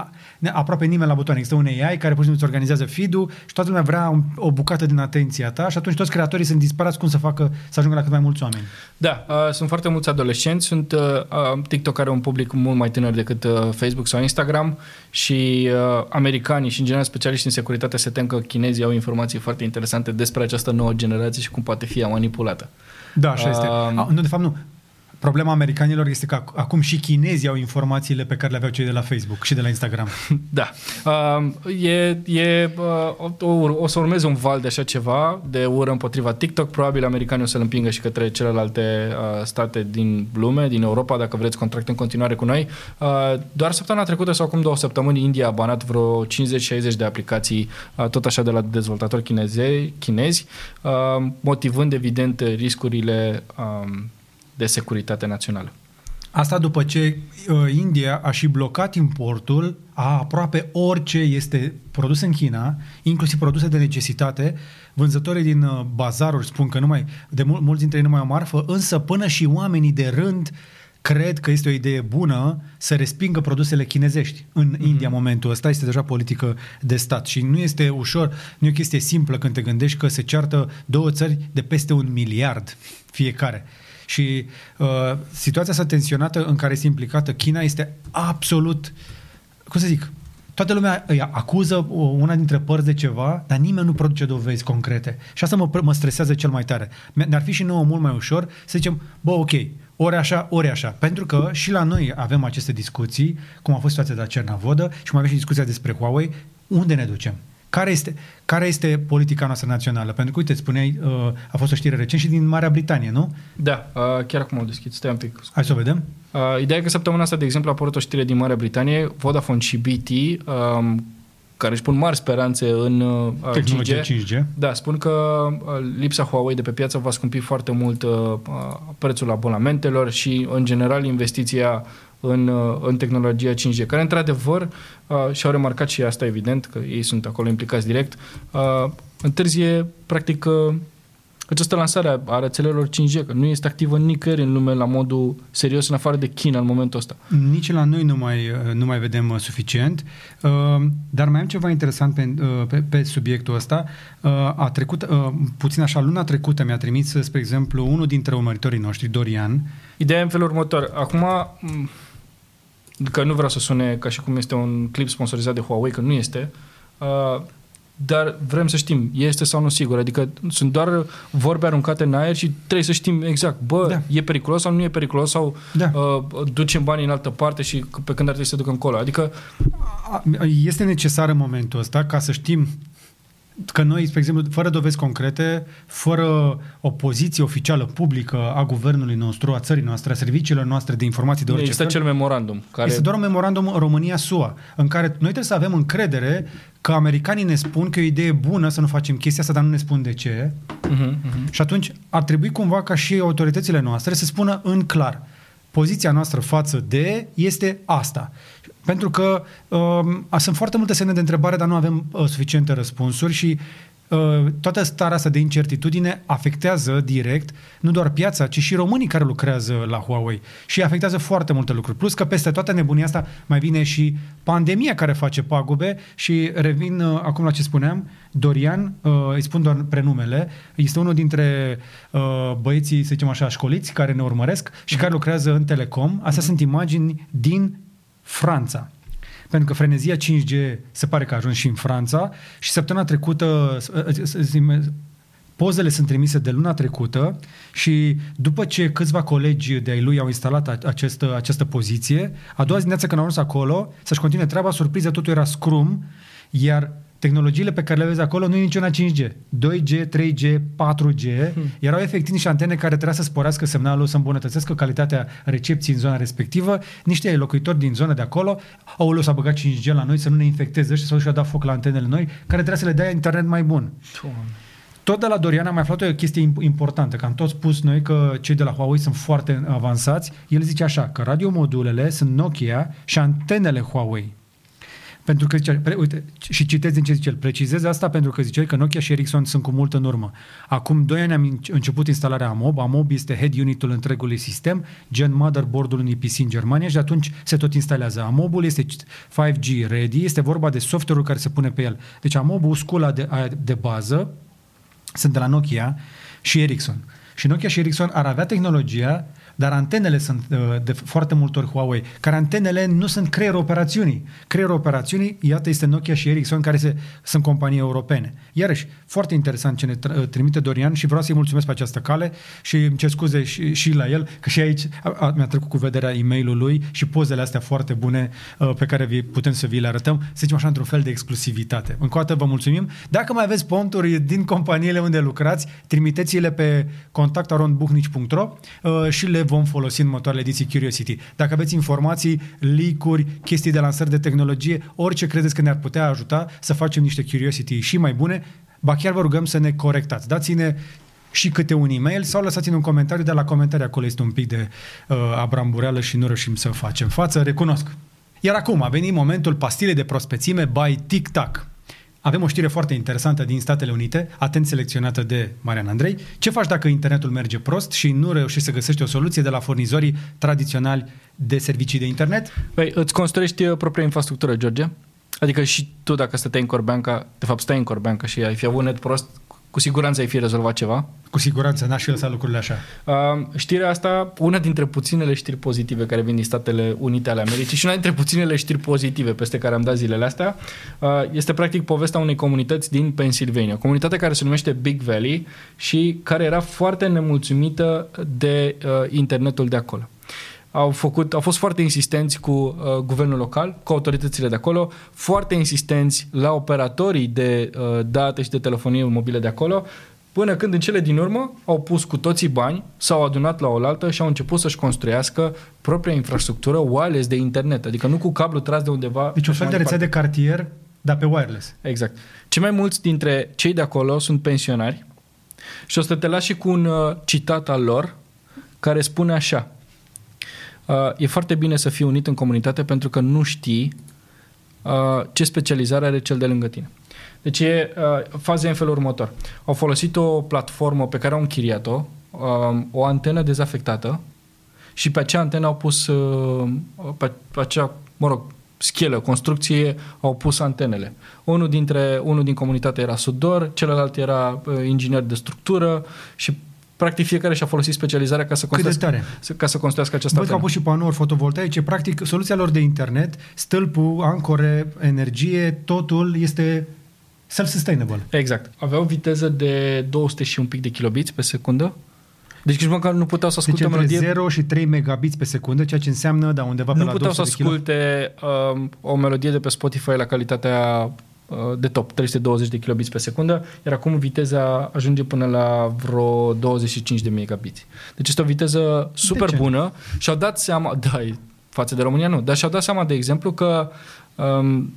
aproape nimeni la butoane. Există un AI care pur și simplu îți organizează feed-ul și toată lumea vrea un, o bucată din atenția ta și atunci toți creatorii sunt disperați cum să facă să ajungă la cât mai mulți oameni. Da, uh, sunt foarte mulți adolescenți, sunt uh, uh, TikTok are un public mult mai tânăr decât uh, Facebook sau Instagram și uh, americanii și în general specialiști în securitate se tem că chinezii au informații foarte interesante despre această nouă generație și cum poate fi ea manipulată. Da, așa este. Um, A, nu, de fapt nu. Problema americanilor este că ac- acum și chinezii au informațiile pe care le aveau cei de la Facebook și de la Instagram. Da. Uh, e, e, uh, o, o să urmeze un val de așa ceva, de ură împotriva TikTok. Probabil americanii o să-l împingă și către celelalte uh, state din lume, din Europa, dacă vreți contract în continuare cu noi. Uh, doar săptămâna trecută sau acum două săptămâni, India a banat vreo 50-60 de aplicații, uh, tot așa de la dezvoltatori chineze, chinezi, uh, motivând evident riscurile uh, de securitate națională. Asta după ce uh, India a și blocat importul a aproape orice este produs în China, inclusiv produse de necesitate. Vânzătorii din uh, bazaruri spun că nu mai, de mul- mulți dintre ei nu mai au marfă, însă până și oamenii de rând cred că este o idee bună să respingă produsele chinezești în mm-hmm. India în momentul ăsta. Este deja politică de stat și nu este ușor, nu e o chestie simplă când te gândești că se ceartă două țări de peste un miliard fiecare. Și uh, situația asta tensionată în care este implicată China este absolut, cum să zic, toată lumea îi acuză una dintre părți de ceva, dar nimeni nu produce dovezi concrete. Și asta mă, mă stresează cel mai tare. Ne-ar fi și nouă mult mai ușor să zicem, bă, ok, ori așa, ori așa. Pentru că și la noi avem aceste discuții, cum a fost situația de la Cernavodă și mai avem și discuția despre Huawei, unde ne ducem? Care este, care este politica noastră națională? Pentru că, uite, spuneai, uh, a fost o știre recent și din Marea Britanie, nu? Da, uh, chiar acum o deschid, stai un pic. Hai să o vedem. Uh, ideea e că săptămâna asta, de exemplu, a apărut o știre din Marea Britanie, Vodafone și BT, um, care își pun mari speranțe în uh, Tehnologia 5G. 5G. Da, spun că uh, lipsa Huawei de pe piață va scumpi foarte mult uh, uh, prețul abonamentelor și, în general, investiția în, uh, în tehnologia 5G, care, într-adevăr, uh, și-au remarcat și asta, evident, că ei sunt acolo implicați direct, uh, întârzie, practic, uh, această lansare a rețelelor 5G, că nu este activă nicăieri în lume la modul serios, în afară de China în momentul ăsta. Nici la noi nu mai, nu mai vedem uh, suficient, uh, dar mai am ceva interesant pe, uh, pe, pe subiectul ăsta. Uh, a trecut, uh, puțin așa, luna trecută mi-a trimis, spre exemplu, unul dintre urmăritorii noștri, Dorian. Ideea e în felul următor. Acum, m- că nu vreau să sune ca și cum este un clip sponsorizat de Huawei, că nu este, uh, dar vrem să știm, este sau nu sigur. Adică sunt doar vorbe aruncate în aer și trebuie să știm exact, bă, Da. e periculos sau nu e periculos sau Da. uh, ducem banii în altă parte și pe când ar trebui să se ducă încolo. Adică, A- Este necesar în momentul ăsta ca să știm că noi, spre exemplu, fără dovezi concrete, fără o poziție oficială publică a guvernului nostru, a țării noastre, a serviciilor noastre de informații de orice există fel, acel memorandum care... Este doar un memorandum România-SUA, în care noi trebuie să avem încredere că americanii ne spun că e o idee bună să nu facem chestia asta, dar nu ne spun de ce. Uh-huh, uh-huh. Și atunci ar trebui cumva ca și autoritățile noastre să spună în clar poziția noastră față de este asta. Pentru că um, sunt foarte multe semne de întrebare, dar nu avem uh, suficiente răspunsuri și uh, toată starea asta de incertitudine afectează direct nu doar piața, ci și românii care lucrează la Huawei și afectează foarte multe lucruri. Plus că peste toată nebunia asta mai vine și pandemia care face pagube și revin uh, acum la ce spuneam, Dorian, uh, îi spun doar prenumele, este unul dintre uh, băieții, să zicem așa, școliți care ne urmăresc și care lucrează în Telecom. Astea sunt imagini din Franța. Pentru că frenezia 5G se pare că a ajuns și în Franța și săptămâna trecută pozele sunt trimise de luna trecută și după ce câțiva colegi de ai lui au instalat a- această, această poziție, a doua zi dimineață când au ajuns acolo, să-și continue treaba, surpriză, totul era scrum, iar tehnologiile pe care le vezi acolo nu e niciuna 5G. 2G, 3G, 4G. Hmm. Erau efectiv niște antene care trebuia să sporească semnalul, să îmbunătățească calitatea recepției în zona respectivă. Niște locuitori din zona de acolo au s-a băgat 5G la noi să nu ne infecteze ăștia sau și-a dat foc la antenele noi, care trebuia să le dea internet mai bun. Doamne. Tot de la Dorian am mai aflat o chestie imp- importantă, că am tot spus noi că cei de la Huawei sunt foarte avansați. El zice așa, că radiomodulele sunt Nokia și antenele Huawei. Pentru că zice, pre, uite, și citesc din ce zice el, precizez asta pentru că zice că Nokia și Ericsson sunt cu mult în urmă. Acum doi ani am început instalarea AMOB, AMOB este head unitul întregului sistem, gen motherboard-ul unui PC în Germania și de atunci se tot instalează. AMOB-ul este 5G ready, este vorba de software-ul care se pune pe el. Deci AMOB-ul, scula de, de bază, sunt de la Nokia și Ericsson. Și Nokia și Ericsson ar avea tehnologia dar antenele sunt uh, de foarte multe ori Huawei, care antenele nu sunt creierul operațiunii. Creierul operațiunii, iată, este Nokia și Ericsson, care se, sunt companii europene. Iarăși, foarte interesant ce ne uh, trimite Dorian și vreau să-i mulțumesc pe această cale și îmi cer scuze și, și la el, că și aici a, a, mi-a trecut cu vederea e mail lui și pozele astea foarte bune uh, pe care vi, putem să vi le arătăm, să zicem așa, într-un fel de exclusivitate. Încă o dată vă mulțumim. Dacă mai aveți ponturi din companiile unde lucrați, trimiteți-le pe contactarondbuhnici.ro uh, și le vom folosi în următoarele ediții Curiosity. Dacă aveți informații, leak-uri, chestii de lansări de tehnologie, orice credeți că ne-ar putea ajuta să facem niște Curiosity și mai bune, ba chiar vă rugăm să ne corectați. Dați-ne și câte un e-mail sau lăsați-ne un comentariu, de la comentarii acolo este un pic de uh, abrambureală și nu reușim să facem față, recunosc. Iar acum a venit momentul pastilei de prospețime by Tic Tac. Avem o știre foarte interesantă din Statele Unite, atent selecționată de Marian Andrei. Ce faci dacă internetul merge prost și nu reușești să găsești o soluție de la furnizorii tradiționali de servicii de internet? Păi, îți construiești uh, propria infrastructură, George? Adică și tu dacă stăteai în Corbeanca, de fapt stai în Corbeanca și ai fi avut net prost, cu siguranță ai fi rezolvat ceva. Cu siguranță, n-aș fi lăsat lucrurile așa. Uh, știrea asta, una dintre puținele știri pozitive care vin din Statele Unite ale Americii și una dintre puținele știri pozitive peste care am dat zilele astea, uh, este practic povestea unei comunități din Pennsylvania. Comunitatea care se numește Big Valley și care era foarte nemulțumită de uh, internetul de acolo au, făcut, au fost foarte insistenți cu uh, guvernul local, cu autoritățile de acolo, foarte insistenți la operatorii de uh, date și de telefonie mobile de acolo, până când în cele din urmă au pus cu toții bani, s-au adunat la oaltă și au început să-și construiască propria infrastructură wireless de internet, adică nu cu cablu tras de undeva. Deci un fel de rețea de cartier, dar pe wireless. Exact. Cei mai mulți dintre cei de acolo sunt pensionari și o să te las și cu un uh, citat al lor care spune așa – Uh, e foarte bine să fii unit în comunitate pentru că nu știi uh, ce specializare are cel de lângă tine. Deci e, uh, faza în felul următor. Au folosit o platformă pe care au închiriat-o, uh, o antenă dezafectată și pe acea antenă au pus, uh, pe, pe acea, mă rog, schelă, construcție, au pus antenele. Unul, dintre, unul din comunitate era sudor, celălalt era uh, inginer de structură și practic fiecare și-a folosit specializarea ca să construiască, ca să construiască această Văd că au pus și panouri fotovoltaice, practic soluția lor de internet, stâlpul, ancore, energie, totul este self-sustainable. Exact. Aveau viteză de 200 și un pic de kilobits pe secundă. Deci nici măcar nu puteau să asculte deci o melodie... 0 și 3 megabits pe secundă, ceea ce înseamnă, da, undeva pe nu la puteau să asculte um, o melodie de pe Spotify la calitatea Uh, de top, 320 de kilobits pe secundă, iar acum viteza ajunge până la vreo 25 de megabits. Deci este o viteză super bună și au dat seama, da, față de România nu, dar și-au dat seama, de exemplu, că um,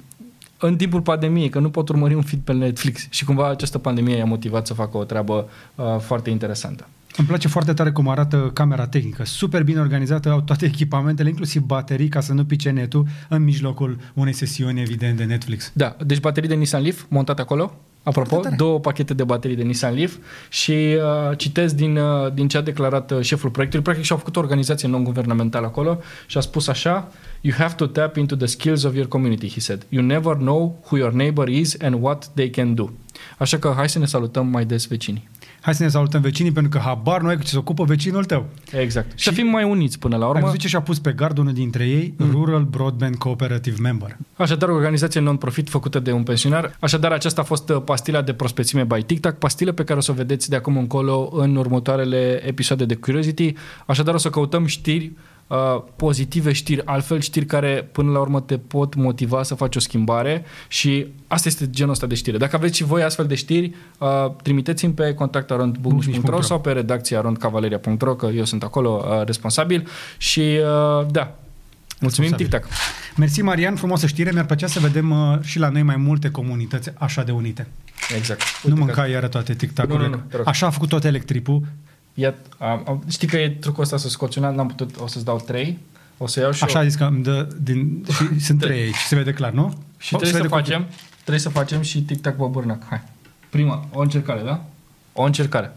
în timpul pandemiei, că nu pot urmări un feed pe Netflix și cumva această pandemie i-a motivat să facă o treabă uh, foarte interesantă. Îmi place foarte tare cum arată camera tehnică. Super bine organizată, au toate echipamentele, inclusiv baterii, ca să nu pice netul în mijlocul unei sesiuni, evident, de Netflix. Da, deci baterii de Nissan Leaf montate acolo. Apropo, două pachete de baterii de Nissan Leaf și uh, citesc din, uh, din ce a declarat uh, șeful proiectului. Practic și-au făcut o organizație non-guvernamentală acolo și a spus așa You have to tap into the skills of your community, he said. You never know who your neighbor is and what they can do. Așa că hai să ne salutăm mai des vecinii hai să ne salutăm vecinii pentru că habar nu ai cu ce se ocupă vecinul tău. Exact. Și să fim mai uniți până la urmă. Ai văzut ce și-a pus pe gard unul dintre ei? Mm. Rural Broadband Cooperative Member. Așadar, o organizație non-profit făcută de un pensionar. Așadar, aceasta a fost uh, pastila de prospețime by TikTok, pastilă pe care o să o vedeți de acum încolo în următoarele episoade de Curiosity. Așadar, o să căutăm știri uh, pozitive știri, altfel știri care până la urmă te pot motiva să faci o schimbare și asta este genul ăsta de știre. Dacă aveți și voi astfel de știri, uh, trimiteți-mi pe contactarondbucnici.ro sau pe redacția rondcavaleria.ro că eu sunt acolo uh, responsabil și uh, da, Mulțumim, TikTok. Mersi, Marian, frumoasă știre. Mi-ar plăcea să vedem uh, și la noi mai multe comunități așa de unite. Exact. Uite nu mânca că... iară toate TikTok-urile. Nu, nu, nu, așa a făcut tot electripul Ia, am, știi că e trucul ăsta să scoți una, n-am putut, o să-ți dau trei. O să iau și Așa eu. a zis că îmi dă din... Și sunt trei aici, se vede clar, nu? Și O, trebuie se să vede cum- facem, trebuie să facem și tic-tac băburnac. Hai. Prima, o încercare, da? O încercare.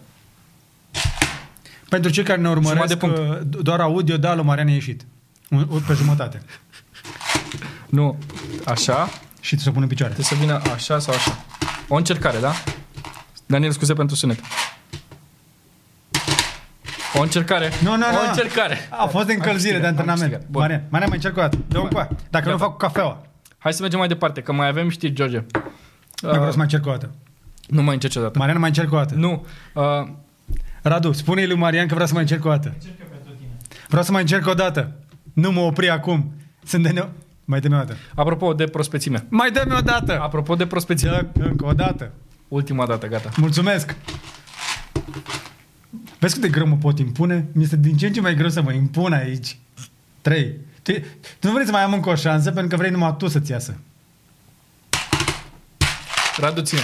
Pentru cei care ne urmăresc, de punct. uh, doar audio, da, lui Marian a ieșit. Un, un, pe jumătate. Nu, așa, Și trebuie să pun în picioare. trebuie să vină așa sau așa. O încercare, da? Daniel, scuze pentru sunet. O încercare. Nu, nu, O nu. încercare. A fost de încălzire, Am de câștigat, am antrenament. câștigat. Bun. Marian, Marian, mai încerc o dată. Dă un coa. Dacă nu Gata. fac cu cafeaua. Hai să mergem mai departe, că mai avem știri, George. Uh, vreau să mai încerc o dată. Nu mai încerci o dată. Marian, mai încerc o dată. Nu. Uh, Radu, spune-i lui Marian că vreau să mai încerc o dată. Vreau să mai încerc o dată. Nu mă opri acum. Sunt de ne... Mai dă-mi o dată. apropo de prospețime. Mai dă-mi o dată. Apropo de prospețime. Dă încă o dată. Ultima dată, gata. Mulțumesc. Vezi cât de greu mă pot impune? Mi este din ce în ce mai greu să mă impun aici. Trei. Tu, tu nu vrei să mai am încă o șansă pentru că vrei numai tu să-ți iasă. Radu, ține.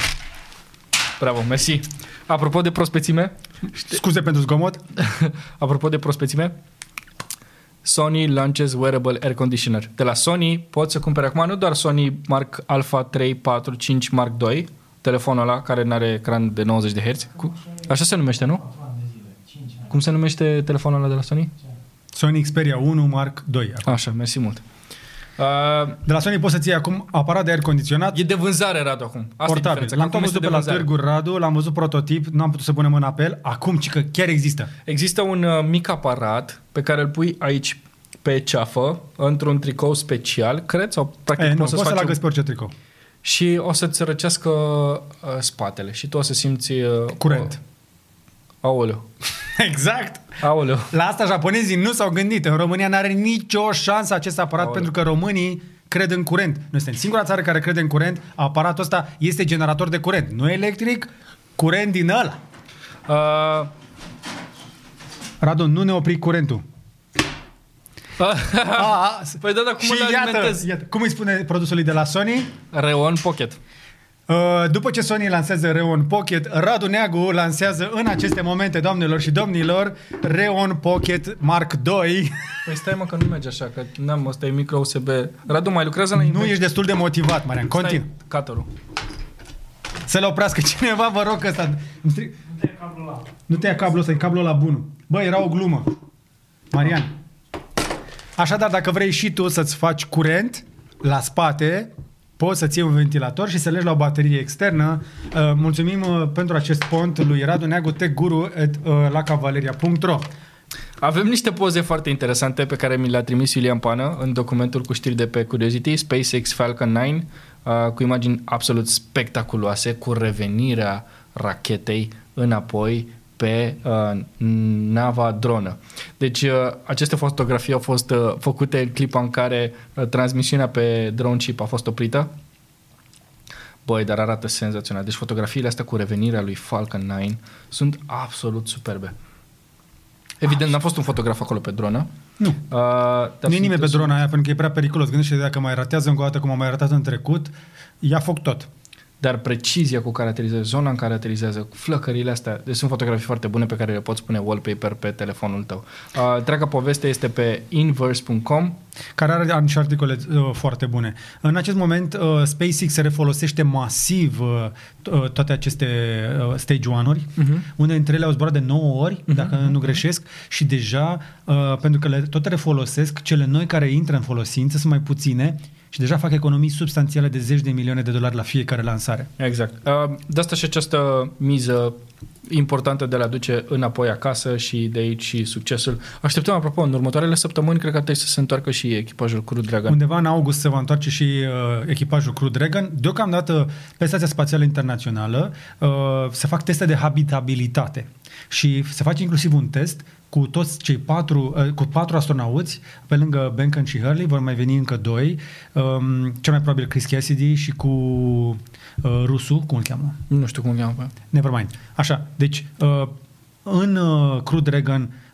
Bravo, mersi. Apropo de prospețime, Scuze pentru zgomot. apropo de prospețime, Sony launches wearable air conditioner. De la Sony poți să cumperi acum nu doar Sony Mark Alpha 3, 4, 5 Mark 2, telefonul ăla care nu are ecran de 90 de Hz. Cu... Așa se numește, nu? Cum se numește telefonul ăla de la Sony? Sony Xperia 1 Mark 2. Așa, mersi mult. Uh, De la Sony poți să-ți iei acum aparat de aer condiționat e de vânzare, Radu, acum. Asta e portabil. diferența. L-am Acum tot este văzut de pe la vânzare. Târgu Radu, l-am văzut prototip, nu am putut să punem în apel. Acum, ci că chiar există. Există un uh, mic aparat pe care îl pui aici pe ceafă, într-un tricou special, cred, sau practic E, nu, poți poți să-ți să-l faci agăți pe orice tricou. și o să-ți răcească uh, spatele și tu o să simți... Uh, Curent. O, aoleu, Exact. aoleu. La asta japonezii nu s-au gândit. În România n-are nicio șansă acest aparat Aoleu. pentru că românii cred în curent. Noi suntem singura țară care crede în curent. Aparatul ăsta este generator de curent. Nu electric, curent din ăla. Uh, Radu, nu ne opri curentul. A, a, Păi da, dar cum și îl iată, alimentezi? iată, cum îi spune produsului de la Sony? Reon Pocket. Uh, După ce Sony lansează Reon Pocket, Radu Neagu lansează în aceste momente, doamnelor și domnilor, Reon Pocket Mark II. Păi stai mă că nu merge așa, că n-am, ăsta e micro USB. Radu, mai lucrează la Nu ești destul de motivat, Marian. Continu. Caterul. Să le oprească cineva, vă rog, că ăsta... îmi strig- Nu te ia cablul ăsta, e cablul la bunul. Bă, era o glumă. Marian. Așadar, dacă vrei și tu să-ți faci curent la spate, poți să-ți iei un ventilator și să legi la o baterie externă. Uh, mulțumim uh, pentru acest pont lui Radu Neagu, techguru at, uh, la cavaleria.ro Avem niște poze foarte interesante pe care mi le-a trimis Iulian Pană în documentul cu știri de pe Curiosity, SpaceX Falcon 9, uh, cu imagini absolut spectaculoase, cu revenirea rachetei înapoi pe uh, nava dronă. Deci uh, aceste fotografii au fost uh, făcute în clipa în care uh, transmisiunea pe drone chip a fost oprită. Băi, dar arată senzațional. Deci fotografiile astea cu revenirea lui Falcon 9 sunt absolut superbe. Evident, n-a fost un fotograf acolo pe dronă. Nu. Uh, dar Nu e sunt- nimeni pe drona aia pentru că e prea periculos. Gândește dacă mai ratează încă o dată cum a mai ratat în trecut, ia foc tot. Dar precizia cu care aterizează, zona în care aterizează, flăcările astea, deci sunt fotografii foarte bune pe care le poți pune wallpaper pe telefonul tău. Uh, întreaga poveste este pe inverse.com. care are și articole uh, foarte bune. În acest moment, uh, SpaceX se refolosește masiv uh, t- uh, toate aceste uh, stage 1-uri. Mhm. Unele dintre ele au zburat de 9 ori, dacă nu greșesc, și deja, uh, pentru că le tot refolosesc, cele noi care intră în folosință sunt mai puține și deja fac economii substanțiale de zeci de milioane de dolari la fiecare lansare. Exact. Uh, de asta și această miză importantă de a le aduce înapoi acasă și de aici și succesul. Așteptăm, apropo, în următoarele săptămâni, cred că ar trebui să se întoarcă și echipajul Crew Dragon. Undeva în august se va întoarce și uh, echipajul Crew Dragon. Deocamdată, pe Stația Spațială Internațională uh, se fac teste de habitabilitate și se face inclusiv un test cu toți cei patru, uh, cu patru astronauți, pe lângă Benken și Hurley, vor mai veni încă doi, um, cel mai probabil Chris Cassidy și cu uh, rusul, cum îl cheamă? Nu știu cum îl cheamă pe ăla. Nevermind. Așa, deci uh, în uh, Crew Dragon uh, uh,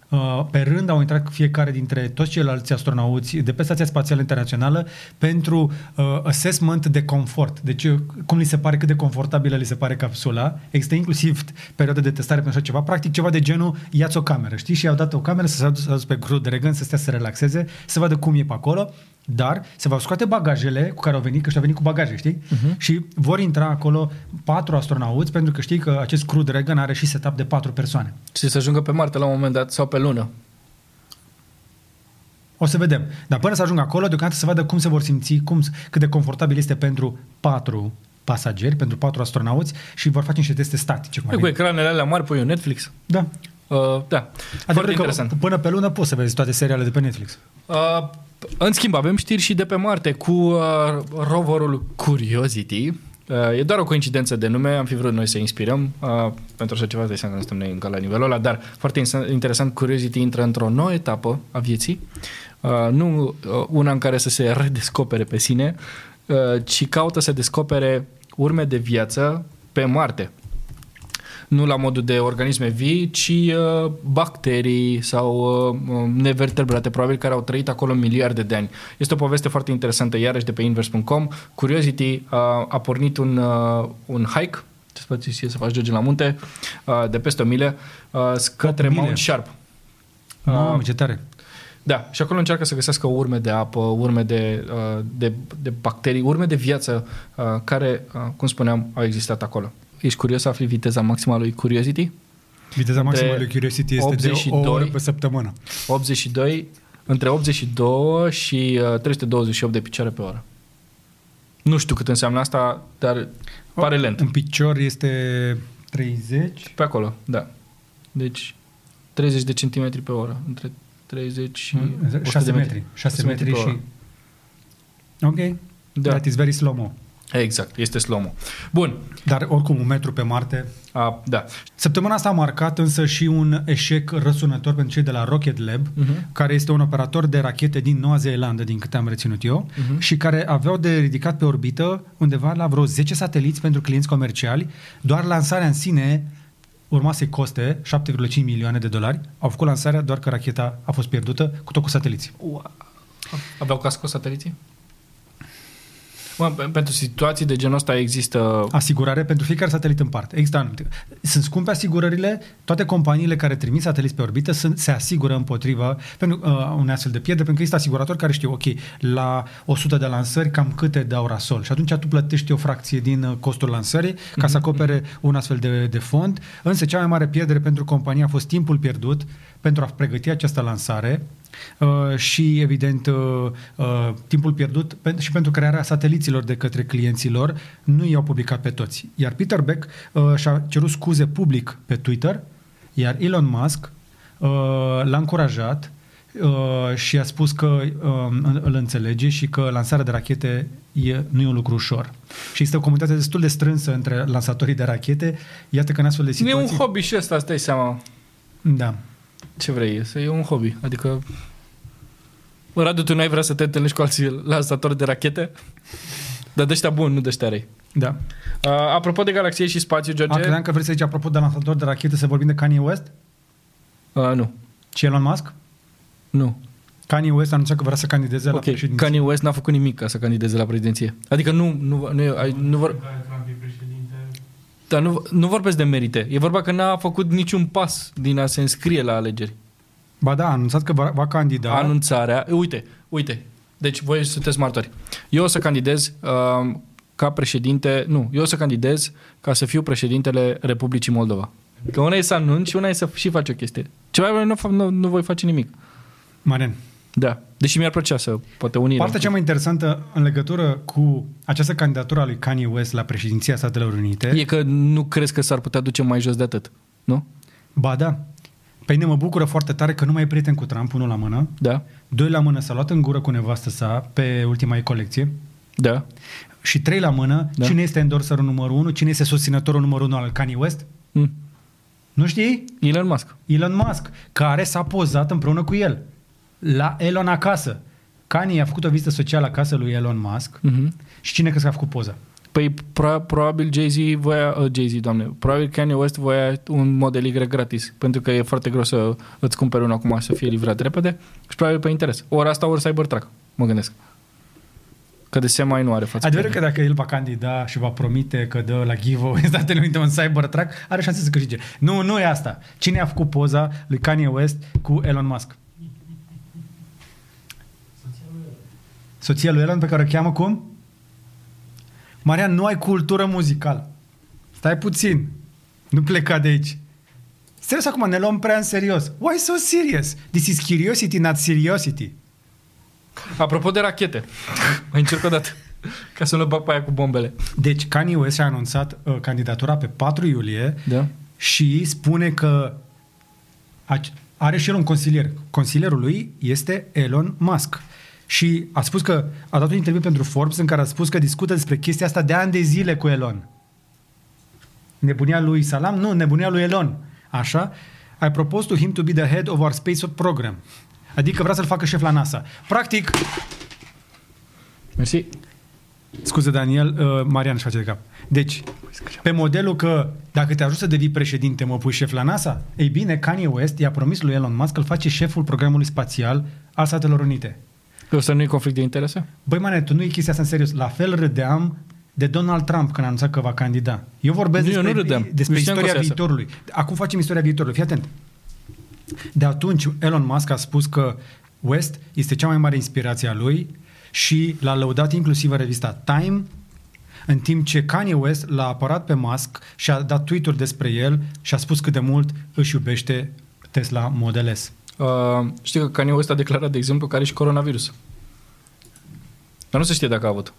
pe rând au intrat fiecare dintre toți ceilalți astronauți de pe Stația Spațială Internațională pentru uh, assessment de confort. Deci uh, cum li se pare, cât de confortabilă li se pare capsula. Există inclusiv perioade de testare pentru așa ceva. Practic ceva de genul, ia-ți o cameră, știi? Și i-au dat o cameră să se adus, adus pe Crew Dragon, să stea să se relaxeze, să vadă cum e pe acolo dar se vor scoate bagajele cu care au venit, că și-au venit cu bagaje, știi? Uh-huh. Și vor intra acolo patru astronauți, pentru că știi că acest Crew Dragon are și setup de patru persoane. Și să ajungă pe Marte la un moment dat sau pe lună. O să vedem. Dar până să ajungă acolo, deocamdată să vadă cum se vor simți, cum, cât de confortabil este pentru patru pasageri, pentru patru astronauți și vor face niște teste statice. Cum ar Păi, cu veni. ecranele alea mari pui un Netflix. da. Uh, da, Adică foarte că interesant. până pe lună poți să vezi toate serialele de pe Netflix. Uh, în schimb, avem știri și de pe Marte cu uh, roverul Curiosity. Uh, e doar o coincidență de nume, am fi vrut noi să inspirăm uh, pentru așa ceva, de seama că nu suntem noi încă la nivelul ăla, dar foarte insa- interesant, Curiosity intră într-o nouă etapă a vieții, uh, nu uh, una în care să se redescopere pe sine, uh, ci caută să descopere urme de viață pe Marte nu la modul de organisme vii, ci uh, bacterii sau uh, uh, nevertebrate, probabil, care au trăit acolo miliarde de ani. Este o poveste foarte interesantă, iarăși de pe invers.com. Curiosity uh, a pornit un, uh, un hike, ce spații ție să faci George la munte, uh, de peste o mile, uh, către mile? Mount Sharp. Mamă, ce tare. Da, și acolo încearcă să găsească urme de apă, urme de, uh, de, de bacterii, urme de viață uh, care, uh, cum spuneam, au existat acolo. Ești curios să afli viteza maximă a lui Curiosity? Viteza Între maximă lui Curiosity este de 82 o oră pe săptămână. 82, între 82 și uh, 328 de picioare pe oră. Nu știu cât înseamnă asta, dar pare lent. Un picior este 30. Pe acolo, da. Deci 30 de centimetri pe oră, între 30 și 100 6 de metri. 6 6 metri pe și... oră. Ok. Da. That is very slow-mo. Exact, este slow Bun, Dar oricum un metru pe Marte. a, da. Săptămâna asta a marcat însă și un eșec răsunător pentru cei de la Rocket Lab, Uh-huh. care este un operator de rachete din Noua Zeelandă, din câte am reținut eu, Mhm. și care aveau de ridicat pe orbită undeva la vreo 10 sateliți pentru clienți comerciali. Doar lansarea în sine urma să-i coste 7,5 milioane de dolari. Au făcut lansarea doar că racheta a fost pierdută cu tot cu sateliții. Wow. Aveau cască cu sateliții? Mă, pe- pentru situații de genul ăsta există... Asigurare pentru fiecare satelit în parte. Există anumite. Sunt scumpe asigurările, toate companiile care trimit sateliți pe orbită sunt, se asigură împotriva pentru uh, unei astfel de pierdere, pentru că există asiguratori care știu, ok, la 100 de lansări, cam câte dau rasol. Și atunci tu plătești o fracție din uh, costul lansării ca să acopere un astfel de, de fond. Însă cea mai mare pierdere pentru companie a fost timpul pierdut pentru a pregăti această lansare uh, și, evident, uh, uh, timpul pierdut pen- și pentru crearea sateliților de către clienților, nu i-au publicat pe toți. Iar Peter Beck uh, și-a cerut scuze public pe Twitter, iar Elon Musk uh, l-a încurajat uh, și a spus că uh, îl înțelege și că lansarea de rachete e, nu e un lucru ușor. Și există o comunitate destul de strânsă între lansatorii de rachete. Iată că în astfel de Nu e situații... un hobby și ăsta, îți dai seama. Da. Ce vrei? Să e un hobby. Adică... Bă, Radu, tu n-ai vrea să te întâlnești cu alții lansatori de rachete? Dar de ăștia buni, nu de ăștia răi. Da. Uh, apropo de galaxie și spațiu, A, George... credeam că vrei să zici, apropo de lansator de rachete, să vorbim de Kanye West Uh, nu. și Elon Musk? Nu. Kanye West a anunțat că vrea să candideze la Ok, președinție. Kanye West n-a făcut nimic ca să candideze la prezidenție. Adică nu, nu, nu, ai- nu, vor, dar nu, nu vorbesc de merite. E vorba că n-a făcut niciun pas din a se înscrie la alegeri. Ba da, a anunțat că va, va candida. Da. Anunțarea... Uite, uite. Deci voi sunteți martori. Eu o să candidez uh, ca președinte... Nu, eu o să candidez ca să fiu președintele Republicii Moldova. Că una e să anunci și una e să și faci o chestie. Ceva mai nu, fac- nu, nu voi face nimic. Marian, Da. Deși mi-ar plăcea să poate unire. partea cea mai interesantă în legătură cu această candidatură a lui Kanye West la președinția Statelor Unite... E că nu crezi că s-ar putea duce mai jos de atât, nu? Ba da. Pe mine mă bucură foarte tare că nu mai e prieten cu Trump, unul la mână. Da? Doi la mână s-a luat în gură cu nevastă sa pe ultima ei colecție. Da. Și trei la mână, Da. cine este endorserul numărul unu, cine este susținătorul numărul unu al Kanye West? Mm. Nu știi? Elon Musk. Elon Musk, care s-a pozat împreună cu el la Elon acasă. Kanye a făcut o vizită socială acasă lui Elon Musk Mm-hmm. și cine crezi că a făcut poza? Păi pro- probabil Jay-Z voia, uh, Jay-Z, doamne, probabil Kanye West voia un model Y gratis, pentru că e foarte greu să îți cumperi unul acum și să fie livrat repede și probabil pe interes. Ori asta, ori Cybertruck, mă gândesc. Că de semi nu are față. Adevărul pe că dacă el va candida și va promite că dă la giveaway în Statele Unite un Cybertruck, are șanse să câștige. Nu, nu e asta. Cine a făcut poza lui Kanye West cu Elon Musk? Soția lui Elon pe care o cheamă cum? Marian, nu ai cultură muzicală. Stai puțin. Nu pleca de aici. Serios acum, ne luăm prea în serios. Why so serious? This is curiosity, not seriosity. Apropo de rachete, mai încerc o dată, ca să nu bag pe aia cu bombele. Deci Kanye West a anunțat uh, candidatura pe 4 iulie Da? și spune că ac- are și el un consilier. Consilierul lui este Elon Musk. Și a spus că a dat un interviu pentru Forbes în care a spus că discută despre chestia asta de ani de zile cu Elon. Nebunia lui Salam? Nu, nebunia lui Elon. Așa? I propose to him to be the head of our space program. Adică vrea să-l facă șef la NASA. Practic, Mersi. Scuze, Daniel, uh, Marian își face de cap. Deci, pe modelul că dacă te ajut să devii președinte, mă pui șef la NASA, ei bine, Kanye West i-a promis lui Elon Musk că îl face șeful programului spațial al Statelor Unite. Ăsta nu e conflict de interese? Băi, mane, tu nu e chestia asta în serios. La fel râdeam de Donald Trump când a anunțat că va candida. Eu vorbesc Nu, eu despre, nu râdeam. despre Nu știam că o istoria să iasă. viitorului. Acum facem istoria viitorului. Fii atent. De atunci, Elon Musk a spus că West este cea mai mare inspirație a lui și l-a lăudat inclusiv în revista Time, în timp ce Kanye West l-a apărat pe Musk și a dat tweet-uri despre el și a spus cât de mult își iubește Tesla Model S. Uh, știi că Kanye West a declarat, de exemplu, că are și coronavirus. Dar nu se știe dacă a avut.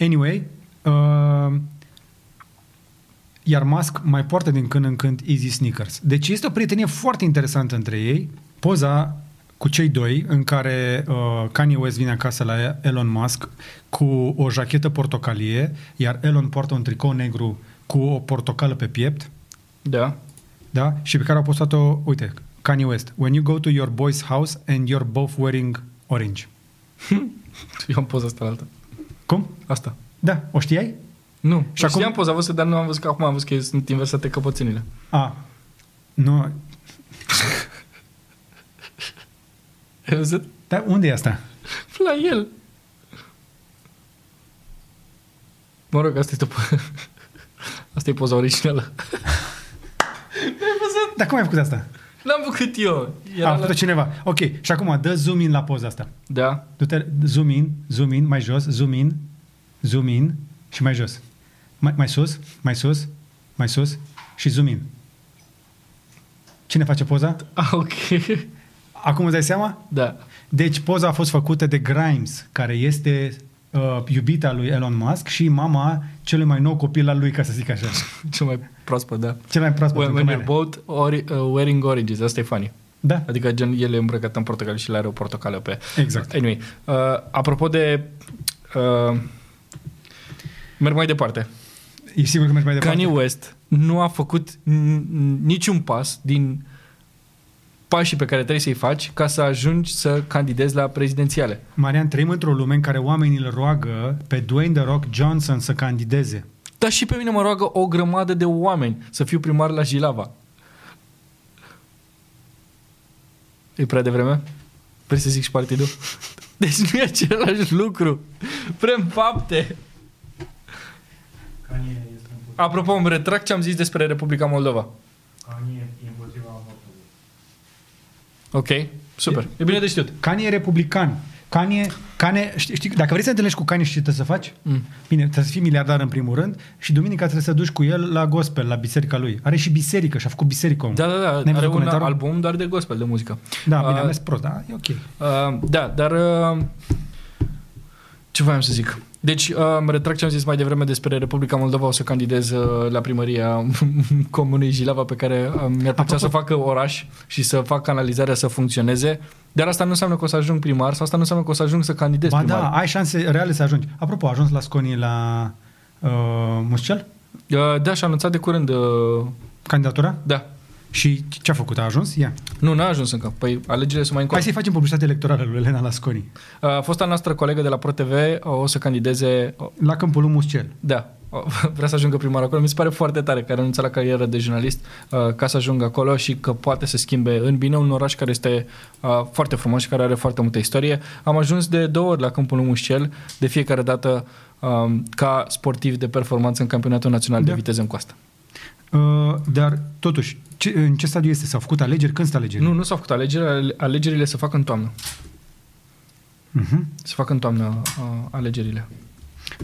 Anyway, uh, iar Musk mai poartă din când în când Easy Sneakers. Deci este o prietenie foarte interesantă între ei. Poza cu cei doi în care uh, Kanye West vine acasă la Elon Musk cu o jachetă portocalie, iar Elon poartă un tricou negru cu o portocală pe piept, Da. Da? Și pe care au postat-o, uite, Kanye West. When you go to your boy's house and you're both wearing orange. Eu am poza asta la altă. Cum? Asta. Da, o știai? Nu. Și Și acum- știam poza văzut, dar nu am văzut că acum am văzut că sunt inversate căpățânile. A, nu, Ai văzut? dar unde e asta? La el. Mă rog, asta este, po- asta e poza originală. Dar cum ai făcut asta? L-am făcut eu. A Era făcut la... cineva. Ok, și acum dă zoom in la poza asta. Da. Du-te, zoom in, zoom in, mai jos, zoom in, zoom in și mai jos. Mai, mai sus, mai sus, mai sus și zoom in. Cine face poza? Ah, ok. Acum îți dai seama? Da. Deci poza a fost făcută de Grimes, care este uh, iubita lui Elon Musk și mama celui mai nou copil al lui, ca să zic așa. Cel mai proaspăt, da. Cel mai proaspăt When, încă when mai you're are. both ori, uh, wearing oranges, asta e funny. Da, Adică gen, el e îmbrăcat în portocaliu și el are o portocală pe... exact. Anyway, uh, apropo de... Uh, merg mai departe. E sigur că mergi mai departe? Kanye West nu a făcut n- n- niciun pas din pașii pe care trebuie să-i faci ca să ajungi să candidezi la prezidențiale. Marian, trăim într-o lume în care oamenii îl roagă pe Dwayne The Rock Johnson să candideze. Dar și pe mine mă roagă o grămadă de oameni să fiu primar la Jilava. E prea devreme? Vrei să zic și partidul? Deci nu e același lucru. Vrem fapte. Kanye este împotriva, Apropo, îmi retrag ce am zis despre Republica Moldova. Kanye e împotriva avortului. Ok, super. E bine de știut. Kanye e republican. Kanye, Kanye știi, știi, dacă vrei să te întâlnești cu Kanye, știi ce trebuie să faci? Mm. Bine, trebuie să fii miliardar în primul rând și duminica trebuie să duci cu el la gospel, la biserica lui. Are și biserică și a făcut biserică. omul. Da, da, da. N-ai Are văzut un comentarul? album doar de gospel, de muzică. Da, bine, Uh, am mers prost, da, e ok. Uh, da, dar... Uh, ce voiam să zic? Deci, uh, mă retrag ce am zis mai devreme despre Republica Moldova. O să candidez uh, la primăria Comunei Jilava pe care uh, mi-ar plăcea Apropo- să facă oraș și să fac canalizarea să funcționeze. Dar asta nu înseamnă că o să ajung primar sau asta nu înseamnă că o să ajung să candidez Ba primar. da, ai șanse reale să ajungi. Apropo, a ajuns la Sconi la uh, Muscel? Uh, da, și-a anunțat de curând... Uh, Candidatura? da. Și ce a făcut? A ajuns? Ia. Nu, n-a ajuns încă. Păi alegerile sunt mai încolo. Hai să-i facem publicitate electorală lui Elena Lasconi. A fosta noastră colegă de la ProTV o să candideze... La Câmpul Lui Muscel. Da, vrea să ajungă primar acolo. Mi se pare foarte tare că a renunțat la carieră de jurnalist uh, ca să ajungă acolo și că poate să schimbe în bine un oraș care este uh, foarte frumos și care are foarte multă istorie. Am ajuns de două ori la Câmpul Lui Muscel, de fiecare dată um, ca sportiv de performanță în campionatul național Da. de viteză în coastă. Uh, dar, totuși, ce, în ce stadiu este? S-au făcut alegeri? Când sunt alegerile? Nu, nu s-au făcut alegerile, alegerile se fac în toamnă. Uh-huh. Se fac în toamnă uh, alegerile.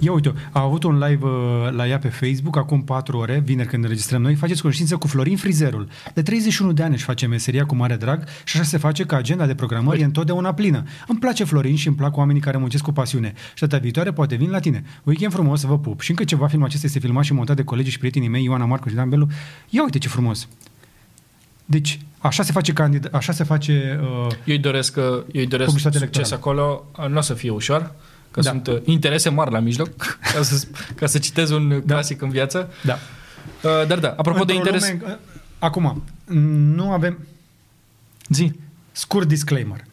Ia uite, a avut un live uh, la ea pe Facebook acum 4 ore, vineri când înregistrăm noi, faceți cunoștință cu Florin Frizerul. De 31 de ani își face meseria cu mare drag și așa se face că agenda de programări e întotdeauna plină. Îmi place Florin și îmi plac oamenii care muncesc cu pasiune. Și data viitoare poate vin la tine. Weekend frumos, vă pup. Și încă ceva film acesta este filmat și montat de colegii și prietenii mei, Ioana Marcu și Dan Belu. Ia uite ce frumos. Deci, așa se face candid- așa se face uh, Eu îi doresc, uh, eu îi doresc Publicitate succes electorală. acolo. Uh, Nu o să fie ușor, că Da. sunt uh, interese mari la mijloc, ca să, ca să citez un clasic în viață. da. Uh, Dar da, apropo de Într-o interes... lume- uh, acum, nu avem Zi. Scurt disclaimer.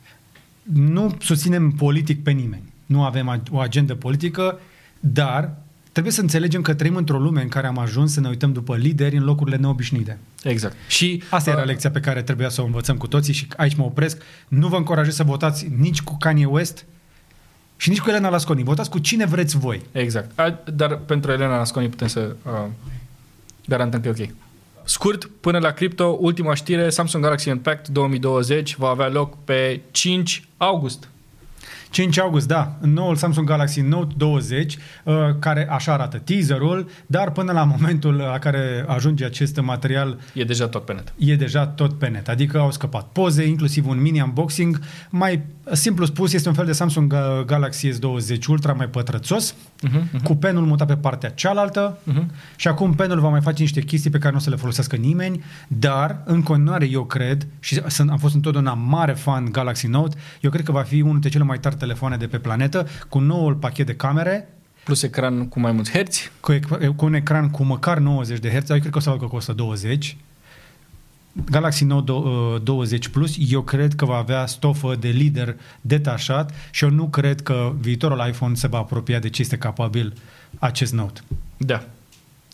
Nu susținem politic pe nimeni. Nu avem ag- o agendă politică, dar trebuie să înțelegem că trăim într-o lume în care am ajuns să ne uităm după lideri în locurile neobișnuite. Exact. Și Asta era uh, lecția pe care trebuia să o învățăm cu toții și aici mă opresc. Nu vă încurajez să votați nici cu Kanye West și nici cu Elena Lasconi. Votați cu cine vreți voi. Exact. A, dar pentru Elena Nasconi putem să uh, garantăm că e ok. Scurt, până la cripto, ultima știre, Samsung Galaxy Unpacked 2020 va avea loc pe 5 august. 5 august, da, noul Samsung Galaxy Note 20, uh, care așa arată teaserul, dar până la momentul la care ajunge acest material E deja tot pe net. e deja tot pe net. Adică au scăpat poze, inclusiv un mini unboxing. Mai simplu spus, este un fel de Samsung uh, Galaxy S20 Ultra mai pătrățos, Uh-huh, cu penul mutat pe partea cealaltă uh-huh. și acum penul va mai face niște chestii pe care nu o să le folosească nimeni, dar în continuare eu cred, și sunt, am fost întotdeauna mare fan Galaxy Note, eu cred că va fi unul dintre cele mai tari telefoane de pe planetă, cu noul pachet de camere, Plus ecran cu mai mulți herți. cu, ec- cu un ecran cu măcar 90 de Hz, eu cred că o să facă cu 120. Galaxy Note do- uh, 20 Plus, eu cred că va avea stofă de lider detașat și eu nu cred că viitorul iPhone se va apropia de ce este capabil acest Note. Da.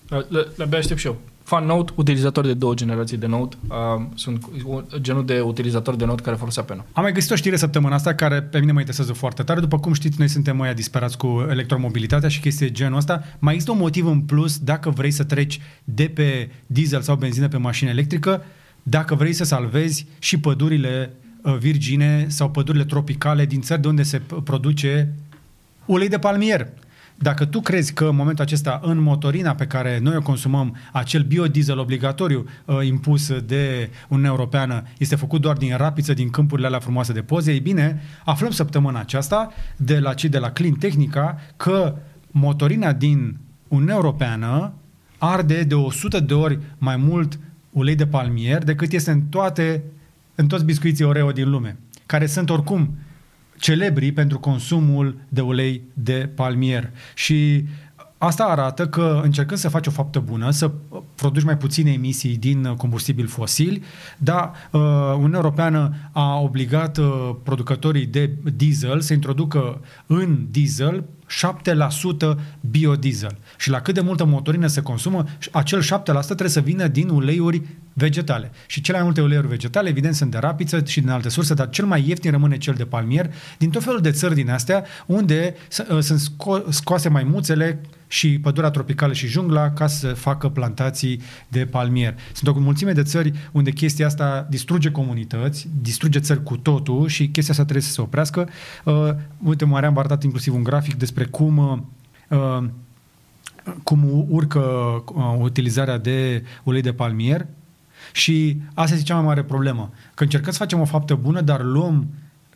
Le, le-abia aștept și eu. Fan Note, utilizator de două generații de Note. Uh, sunt u- genul de utilizator de Note care folosea penul. Am mai găsit o știre săptămâna asta care pe mine mă interesează foarte tare. După cum știți, noi suntem mai disperați cu electromobilitatea și chestii de genul ăsta. Mai există un motiv în plus dacă vrei să treci de pe diesel sau benzină pe mașină electrică, dacă vrei să salvezi și pădurile uh, virgine sau pădurile tropicale din țări de unde se p- produce ulei de palmier. Dacă tu crezi că în momentul acesta în motorina pe care noi o consumăm, acel biodiesel obligatoriu uh, impus de Uniunea Europeană este făcut doar din rapiță, din câmpurile alea frumoase de poze, ei bine, aflăm săptămâna aceasta de la cei de la Clean Technica că motorina din Uniunea Europeană arde de 100 de ori mai mult ulei de palmier decât este în toate în toți biscuiții Oreo din lume, care sunt oricum celebri pentru consumul de ulei de palmier. Și asta arată că încercând să faci o faptă bună, să produci mai puține emisii din combustibili fosili, dar uh, Uniunea Europeană a obligat uh, producătorii de diesel să introducă în diesel 7% biodiesel. Și la cât de multă motorină se consumă, acel 7% trebuie să vină din uleiuri vegetale. Și cele mai multe uleiuri vegetale, evident, sunt de rapiță și din alte surse, dar cel mai ieftin rămâne cel de palmier, din tot felul de țări din astea, unde s- uh, sunt sco- scoase maimuțele și pădurea tropicală și jungla ca să facă plantații de palmier. Sunt o mulțime de țări unde chestia asta distruge comunități, distruge țări cu totul și chestia asta trebuie să se oprească. Uh, uite, Marian v-a arătat inclusiv un grafic despre cum uh, uh, cum urcă uh, utilizarea de ulei de palmier și asta este cea mai mare problemă. Că încercăm să facem o faptă bună, dar luăm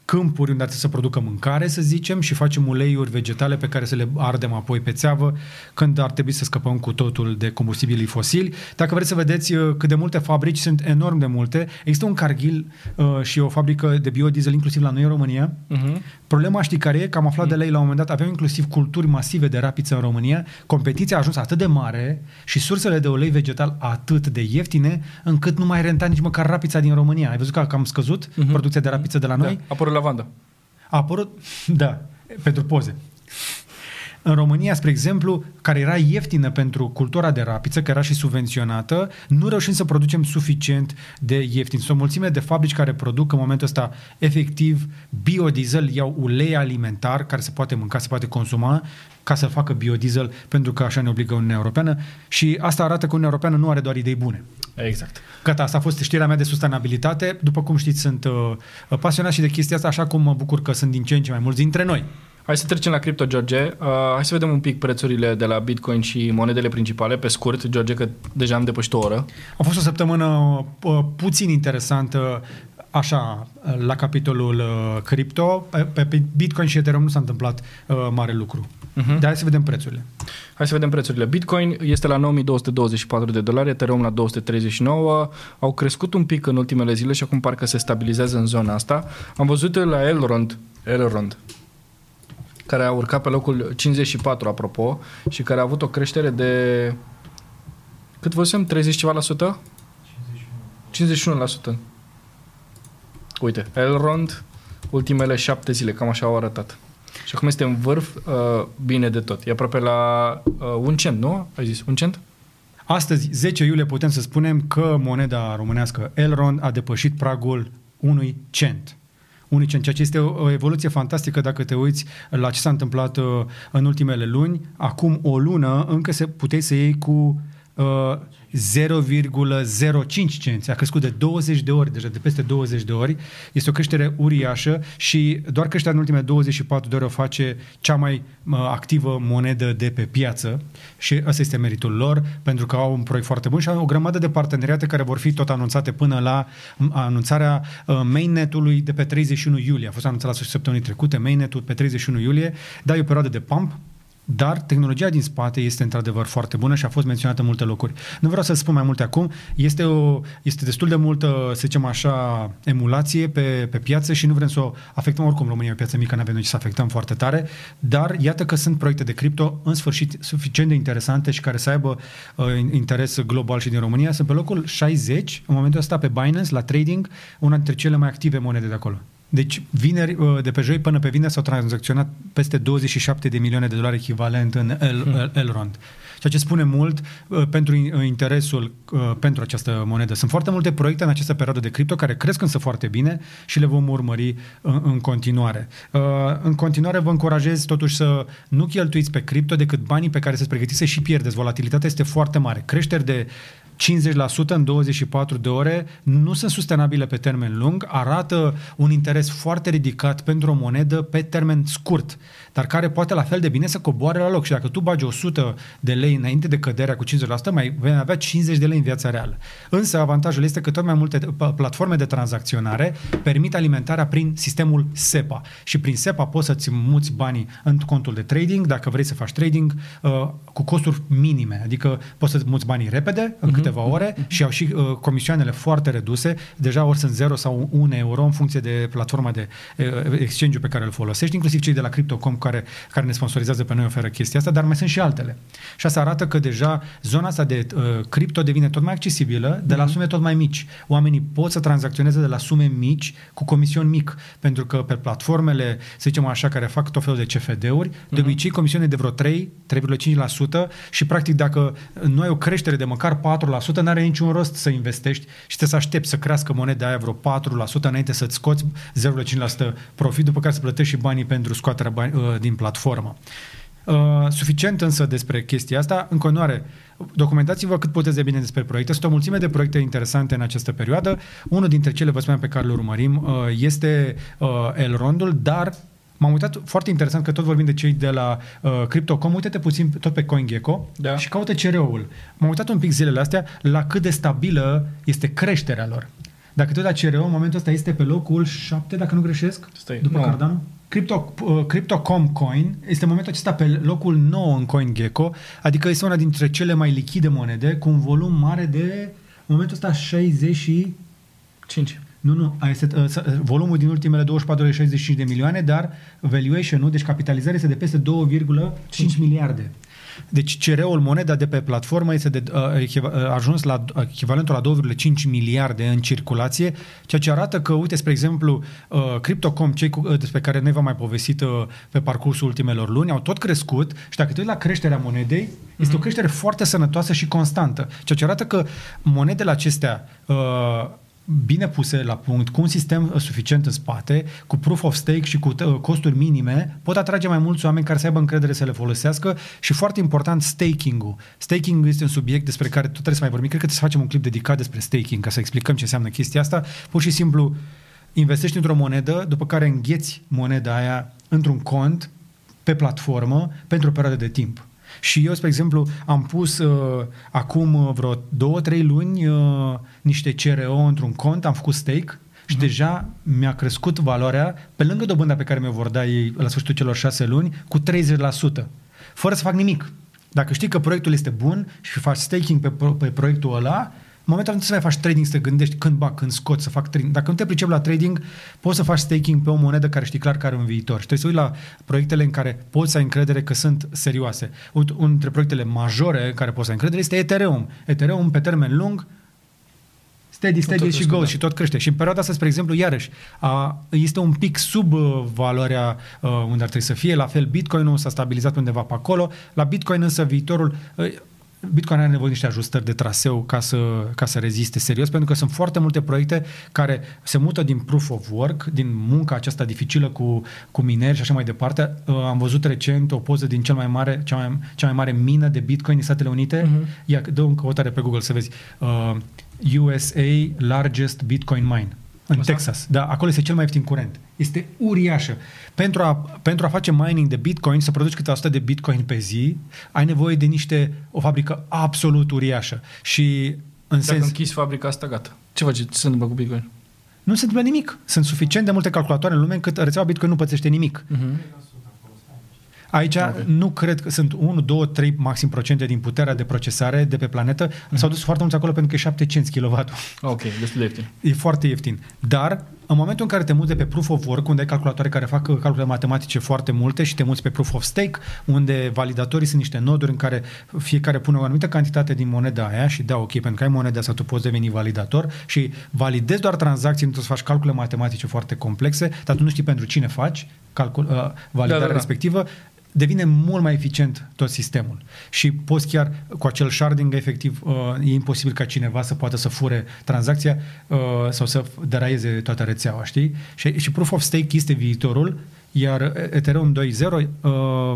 câmpuri unde ar trebui să producă mâncare, să zicem, și facem uleiuri vegetale pe care să le ardem apoi pe țeavă, când ar trebui să scăpăm cu totul de combustibilii fosili. Dacă vreți să vedeți uh, cât de multe fabrici, sunt enorm de multe. Există un carghil uh, și o fabrică de biodiesel inclusiv la noi în România. Uh-huh. Problema știi care e? Că am aflat uh-huh. de lei la un moment dat, aveam inclusiv culturi masive de rapiță în România. Competiția a ajuns atât de mare și sursele de ulei vegetal atât de ieftine, încât nu mai renta nici măcar rapița din România. Ai văzut că am scăzut uh-huh. producția de rapiță de la noi? Da, apărut lavanda. A apărut, da, pentru poze. În România, spre exemplu, care era ieftină pentru cultura de rapiță, care era și subvenționată, nu reușim să producem suficient de ieftin. Sunt o mulțime de fabrici care produc în momentul ăsta efectiv biodiesel, iau ulei alimentar care se poate mânca, se poate consuma, ca să facă biodiesel, pentru că așa ne obligă Uniunea Europeană și asta arată că Uniunea Europeană nu are doar idei bune. Exact. Gata, asta a fost știrea mea de sustenabilitate. După cum știți, sunt uh, pasionat și de chestia asta, așa cum mă bucur că sunt din ce în ce mai mulți dintre noi. Hai să trecem la cripto, George. Uh, hai să vedem un pic prețurile de la Bitcoin și monedele principale, pe scurt, George, că deja am depășit o oră. A fost o săptămână uh, puțin interesantă Așa, la capitolul uh, cripto, pe, pe Bitcoin și Ethereum nu s-a întâmplat uh, mare lucru. Uh-huh. Dar hai să vedem prețurile. Hai să vedem prețurile. Bitcoin este la 9224 de dolari, Ethereum la 239. Au crescut un pic în ultimele zile și acum parcă se stabilizează în zona asta. Am văzut la Elrond, Elrond care a urcat pe locul 54, apropo, și care a avut o creștere de... Cât văzusem? 30 ceva la sută? 51. 51%. Uite, Elrond, ultimele șapte zile, cam așa au arătat. Și acum este în vârf uh, bine de tot. E aproape la uh, un cent, nu? Ai zis, un cent? Astăzi, 10 iulie, putem să spunem că moneda românească Elrond a depășit pragul unui cent unui cent, ceea ce este o, o evoluție fantastică dacă te uiți la ce s-a întâmplat uh, în ultimele luni. Acum o lună încă se puteai să iei cu uh, 0,05 cenți. A crescut de 20 de ori, deja de peste 20 de ori. Este o creștere uriașă și doar creșterea în ultimele 24 de ore o face cea mai activă monedă de pe piață și ăsta este meritul lor, pentru că au un proiect foarte bun și au o grămadă de parteneriate care vor fi tot anunțate până la anunțarea uh, mainnet-ului de pe 31 iulie. A fost anunțat la sfârșitul săptămânii trecute, mainnet-ul pe 31 iulie, dar e o perioadă de pump dar tehnologia din spate este într-adevăr foarte bună și a fost menționată în multe locuri. Nu vreau să spun mai multe acum, este, o, este destul de multă, să zicem așa, emulație pe, pe piață și nu vrem să o afectăm oricum România, o piață mică, nu avem noi să afectăm foarte tare, dar iată că sunt proiecte de cripto în sfârșit suficient de interesante și care să aibă uh, interes global și din România. Sunt pe locul 60 în momentul ăsta pe Binance, la trading, una dintre cele mai active monede de acolo. Deci, vineri, uh, de pe joi până pe vineri s-au tranzacționat peste 27 de milioane de dolari echivalent în El, hmm. Elrond. Ceea ce spune mult uh, pentru uh, interesul uh, pentru această monedă. Sunt foarte multe proiecte în această perioadă de cripto care cresc însă foarte bine și le vom urmări în, în continuare. Uh, în continuare vă încurajez totuși să nu cheltuiți pe cripto decât banii pe care se pregătiți să și pierdeți. Volatilitatea este foarte mare. Creșteri de 50% în 24 de ore nu sunt sustenabile pe termen lung, arată un interes foarte ridicat pentru o monedă pe termen scurt, dar care poate la fel de bine să coboare la loc. Și dacă tu bagi 100 de lei înainte de căderea cu 50%, mai vei avea 50 de lei în viața reală. Însă avantajul este că tot mai multe platforme de tranzacționare permit alimentarea prin sistemul SEPA. Și prin SEPA poți să-ți muți banii în contul de trading, dacă vrei să faci trading, uh, cu costuri minime. Adică poți să-ți muți banii repede, în uh-huh. Câteva ore, uh-huh. și au și uh, comisioanele foarte reduse. Deja ori sunt 0 sau 1 euro în funcție de platforma de uh, exchange pe care îl folosești, inclusiv cei de la Crypto.com care, care ne sponsorizează pe noi oferă chestia asta, dar mai sunt și altele. Și asta arată că deja zona asta de uh, cripto devine tot mai accesibilă, de la mhm. sume tot mai mici. Oamenii pot să tranzacționeze de la sume mici cu comision mic, pentru că pe platformele, să zicem așa, care fac tot felul de CFD-uri, uh-huh. de mhm. obicei comisiune de vreo 3, 3,5% și practic dacă nu ai o creștere de măcar 4%, nu are niciun rost să investești și trebuie să aștepți să crească moneda aia vreo 4% înainte să-ți scoți 0,5% profit, după care să plătești și banii pentru scoaterea bani, uh, din platformă. Uh, suficient însă despre chestia asta. În continuare, documentați-vă cât puteți de bine despre proiecte. Sunt o mulțime de proiecte interesante în această perioadă. Unul dintre cele, vă spuneam, pe care le urmărim uh, este uh, Elrondul, dar M-am uitat foarte interesant că tot vorbim de cei de la uh, Crypto.com, uite-te puțin tot pe CoinGecko da. și caută CRO-ul. M-am uitat un pic zilele astea la cât de stabilă este creșterea lor. Dacă tot la CRO, în momentul ăsta este pe locul 7, dacă nu greșesc, Stai, după nu. Cardano. Crypto, uh, Crypto.com Coin este în momentul acesta pe locul 9 în CoinGecko, adică este una dintre cele mai lichide monede, cu un volum mare de, în momentul ăsta, 60 și 5. Nu, nu, a, este, uh, s- uh, volumul din ultimele 24 ore e 65 de milioane, dar valuation-ul, deci capitalizarea este de peste 2,5 miliarde. Deci CR-ul moneda de pe platformă este de, uh, echiva- uh, a ajuns la echivalentul la 2,5 miliarde în circulație, ceea ce arată că, uite, spre exemplu, uh, Crypto.com, cei cu, uh, despre care noi v-am mai povestit uh, pe parcursul ultimelor luni, au tot crescut și dacă te uiți la creșterea monedei, este o creștere foarte sănătoasă și constantă, ceea ce arată că monedele acestea uh, bine puse la punct, cu un sistem uh, suficient în spate, cu proof of stake și cu uh, costuri minime, pot atrage mai mulți oameni care să aibă încredere să le folosească și foarte important staking-ul. Staking-ul este un subiect despre care tot trebuie să mai vorbim. Cred că trebuie să facem un clip dedicat despre staking ca să explicăm ce înseamnă chestia asta. Pur și simplu investești într-o monedă, după care îngheți moneda aia într-un cont pe platformă pentru o perioadă de timp. Și eu, spre exemplu, am pus uh, acum uh, vreo două, trei luni uh, niște CRO într-un cont, am făcut stake și uh-huh. deja mi-a crescut valoarea, pe lângă dobânda pe care mi-o vor da ei la sfârșitul celor șase luni, cu 30%, fără să fac nimic. Dacă știi că proiectul este bun și faci staking pe, pro- pe proiectul ăla, în momentul ăla nu trebuie să mai faci trading, să te gândești când bag, când scot, să fac trading. Dacă nu te pricepi la trading, poți să faci staking pe o monedă care știi clar că are un viitor. Și trebuie să uiți la proiectele în care poți să ai încredere că sunt serioase. Uite, unul dintre proiectele majore în care poți să ai încredere este Ethereum. Ethereum pe termen lung steady, steady tot și crescut, goes da. și tot crește. Și în perioada asta, spre exemplu, iarăși, a, este un pic sub uh, valoarea uh, unde ar trebui să fie. La fel, Bitcoin-ul s-a stabilizat undeva pe acolo. La Bitcoin însă viitorul... Uh, Bitcoin are nevoie de niște ajustări de traseu ca să, ca să reziste serios, pentru că sunt foarte multe proiecte care se mută din proof of work, din munca aceasta dificilă cu, cu mineri și așa mai departe. Uh, am văzut recent o poză din cel mai mare, cea, mai, cea mai mare mină de Bitcoin din Statele Unite. Mhm. Uh-huh. Ia, dă o căutare pe Google să vezi. Uh, USA largest Bitcoin mine. În Asta? Texas. Da, acolo este cel mai ieftin curent. Este uriașă. Pentru a, pentru a face mining de Bitcoin, să produci câte 100 de Bitcoin pe zi, ai nevoie de niște, o fabrică absolut uriașă. Și în Dacă sens, închizi fabrica asta, gata. Ce faci? Ce se întâmplă cu Bitcoin? nu se întâmplă nimic. Sunt suficient de multe calculatoare în lume încât rețeaua Bitcoin nu pățește nimic. Uh-huh. Aici Ok. okay. nu cred că sunt 1, 2, 3 maxim procente din puterea de procesare de pe planetă. Mm-hmm. S-au dus foarte mulți acolo pentru că e 7 cenți kW. Ok, destul de ieftin. E foarte ieftin. Dar în momentul în care te muți de pe proof of work, unde ai calculatoare care fac calcule matematice foarte multe și te muți pe proof of stake, unde validatorii sunt niște noduri în care fiecare pune o anumită cantitate din moneda aia și da, ok, pentru că ai moneda asta, tu poți deveni validator și validezi doar tranzacții, nu trebuie să faci calcule matematice foarte complexe, dar tu nu știi pentru cine faci calcul, uh, validarea Da, da, da. respectivă, devine mult mai eficient tot sistemul. Și poți chiar, cu acel sharding, efectiv, uh, e imposibil ca cineva să poată să fure tranzacția uh, sau să deraieze toată rețeaua, știi? Și, și Proof of Stake este viitorul, iar Ethereum 2.0 uh,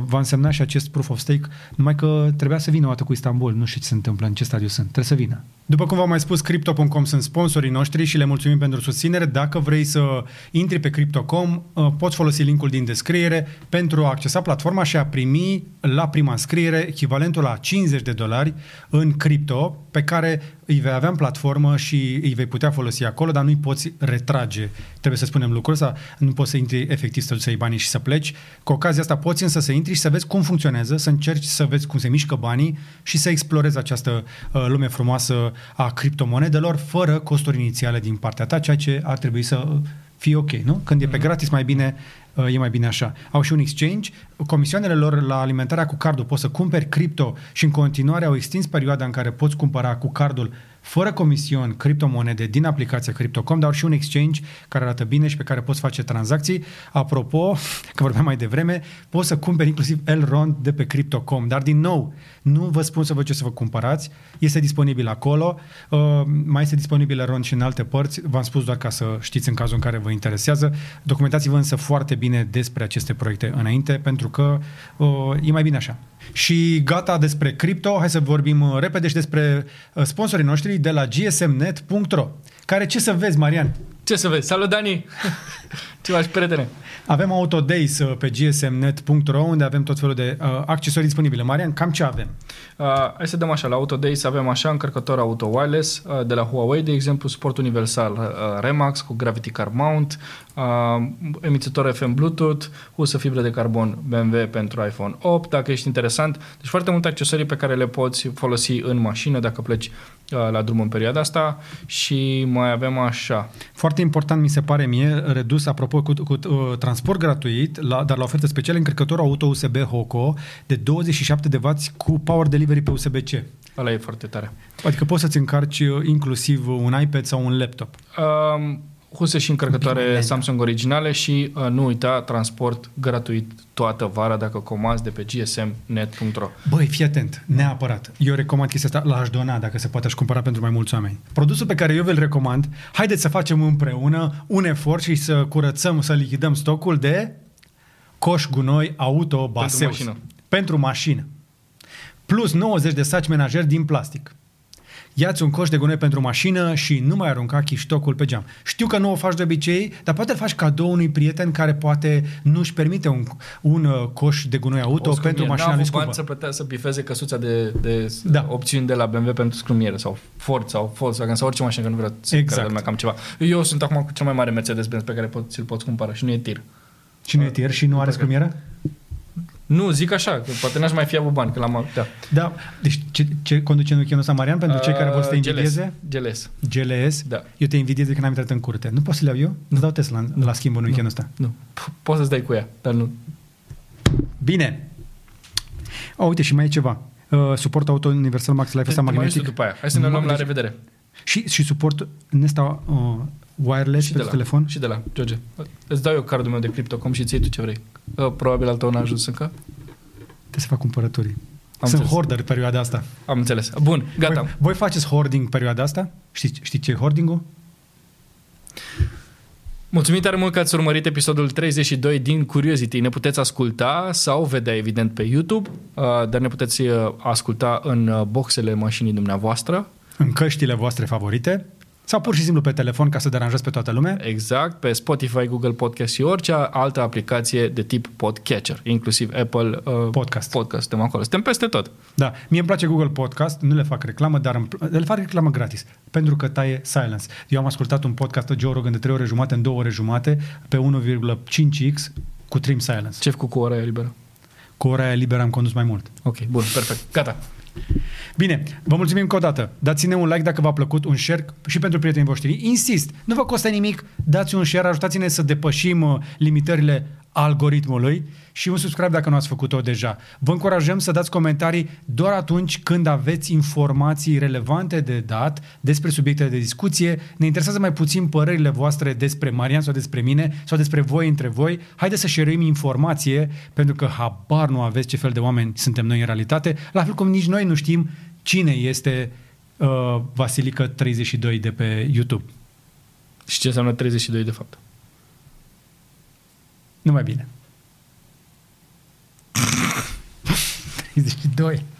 va însemna și acest Proof of Stake, numai că trebuia să vină o dată cu Istanbul. Nu știu ce se întâmplă, în ce stadiu sunt. Trebuie să vină. După cum v-am mai spus, Crypto.com sunt sponsorii noștri și le mulțumim pentru susținere. Dacă vrei să intri pe Crypto.com, uh, poți folosi linkul din descriere pentru a accesa platforma și a primi la prima înscriere echivalentul la 50 de dolari în cripto pe care îi vei avea în platformă și îi vei putea folosi acolo, dar nu-i poți retrage. Trebuie să spunem lucrul ăsta, nu poți să intri efectiv să duci să iei banii și să pleci. Cu ocazia asta poți însă să intri și să vezi cum funcționează, să încerci să vezi cum se mișcă banii și să explorezi această uh, lume frumoasă a criptomonedelor fără costuri inițiale din partea ta, ceea ce ar trebui să uh, fie ok, nu? Când e pe gratis, mai bine uh, e mai bine așa. Au și un exchange, comisioanele lor la alimentarea cu cardul, poți să cumperi cripto și în continuare au extins perioada în care poți cumpăra cu cardul fără comision criptomonede din aplicația Crypto.com, dar au și un exchange care arată bine și pe care poți face tranzacții. Apropo, că vorbeam mai devreme, poți să cumperi inclusiv Elrond de pe Crypto.com, dar din nou, nu vă spun să vă ce să vă cumpărați, este disponibil acolo, uh, mai este disponibil Elrond și în alte părți, v-am spus doar ca să știți în cazul în care vă interesează. Documentați-vă însă foarte bine despre aceste proiecte înainte, pentru că uh, e mai bine așa. Și gata despre cripto, hai să vorbim uh, repede și despre uh, sponsorii noștri de la gsmnet.ro care ce să vezi, Marian? Ce să vezi? Salut, Dani! Ceva și prietene. Avem Autodays uh, pe gsmnet.ro unde avem tot felul de uh, accesorii disponibile. Marian, cam ce avem? Uh, hai să dăm așa, la Autodays avem așa încărcător auto wireless uh, de la Huawei, de exemplu, suport universal uh, Remax cu Gravity Car Mount, uh, emițător FM Bluetooth, husă fibră de carbon BMW pentru iPhone 8, dacă ești interesant. Deci foarte multe accesorii pe care le poți folosi în mașină dacă pleci uh, la drum în perioada asta și mai avem așa. Foarte important mi se pare mie, redus apropo cu, cu uh, transport gratuit, la, dar la ofertă specială încărcător auto USB Hoco de 27 de W cu power delivery pe USB-C. Ăla e foarte tare. Adică poți să-ți încarci uh, inclusiv un iPad sau un laptop. Um, huse și încărcătoare Bine. Samsung originale și uh, nu uita transport gratuit toată vara dacă comanzi de pe gsmnet.ro. Băi, fii atent, neapărat. Eu recomand chestia asta, l-aș dona dacă se poate aș cumpăra pentru mai mulți oameni. Produsul pe care eu vi-l recomand, haideți să facem împreună un efort și să curățăm, să lichidăm stocul de coș gunoi auto Baseus. mașină. Pentru mașină. Plus 90 de saci menajeri din plastic. Ia-ți un coș de gunoi pentru mașină și nu mai arunca chiștocul pe geam. Știu că nu o faci de obicei, dar poate îl faci cadou unui prieten care poate nu-și permite un, un uh, coș de gunoi auto O pentru scrumier. mașina N-a lui avut scumpă. bani să plătea să bifeze căsuța de, de Da. da. opțiuni de la BMW pentru scrumiere sau Ford sau Volkswagen sau orice mașină, că nu vreau să Exact. care lumea cam ceva. Eu sunt acum cu cel mai mare Mercedes-Benz pe care pot, ți-l poți cumpăra și nu e tir. Și nu e tier și nu are După că- scrumieră? Nu, zic așa, că poate n-aș mai fi avut bani, că l-am... Da. Da. Deci ce, ce conduce în weekendul ăsta, Marian, pentru cei care vor să te Uh, invidieze? GLS. GLS. Da. Eu te invidiez de când am intrat în curte. Nu poți să le iau eu? Nu dau test la, la schimb în weekendul ăsta. Nu. P- Poți să-ți dai cu ea, dar nu. Bine. O, uite, și mai e ceva. Uh, suport auto universal max life ăsta Te mai magnetic. uiți tu după aia. Hai să ne luăm la Deci- revedere. Și, și suport Nesta uh, wireless Și de pentru la, telefon. și de la, George. Îți dau eu cardul meu de Crypto.com și ții tu ce vrei. Uh, Probabil al tău n-a ajuns încă. Trebuie să fac cumpărături. Am Sunt înțeles. hoarder perioada asta. Am înțeles. Bun, gata. Voi, voi faceți hoarding perioada asta? Știți, știți ce e hoarding-ul? Mulțumim tare mult că ați urmărit episodul 32 din Curiosity. Ne puteți asculta sau vedea evident pe YouTube, uh, dar ne puteți uh, asculta în uh, boxele mașinii dumneavoastră. În căștile voastre favorite? Sau pur și simplu pe telefon ca să deranjați pe toată lumea? Exact, pe Spotify, Google Podcast și orice altă aplicație de tip podcatcher, inclusiv Apple uh, Podcast. Podcast. Suntem acolo. Suntem peste tot. Da, mie îmi place Google Podcast, nu le fac reclamă, dar îmi, pl- le fac reclamă gratis, pentru că taie silence. Eu am ascultat un podcast de Joe Rogan de 3 ore jumate în 2 ore jumate pe 1,5x cu trim silence. Ce cu cu ora aia liberă? Cu ora aia liberă am condus mai mult. Ok, bun, perfect. Gata. Bine, vă mulțumim încă o dată. Dați-ne un like dacă v-a plăcut, un share și pentru prietenii voștri. Insist, nu vă costă nimic, dați un share, ajutați-ne să depășim uh, limitările algoritmului și un subscribe dacă nu ați făcut-o deja. Vă încurajăm să dați comentarii doar atunci când aveți informații relevante de dat despre subiectele de discuție. Ne interesează mai puțin părerile voastre despre Marian sau despre mine sau despre voi între voi. Haideți să share informație pentru că habar nu aveți ce fel de oameni suntem noi în realitate, la fel cum nici noi nu știm cine este uh, Vasilică 32 de pe YouTube. Și ce înseamnă 32 de fapt? Numai bine. 32.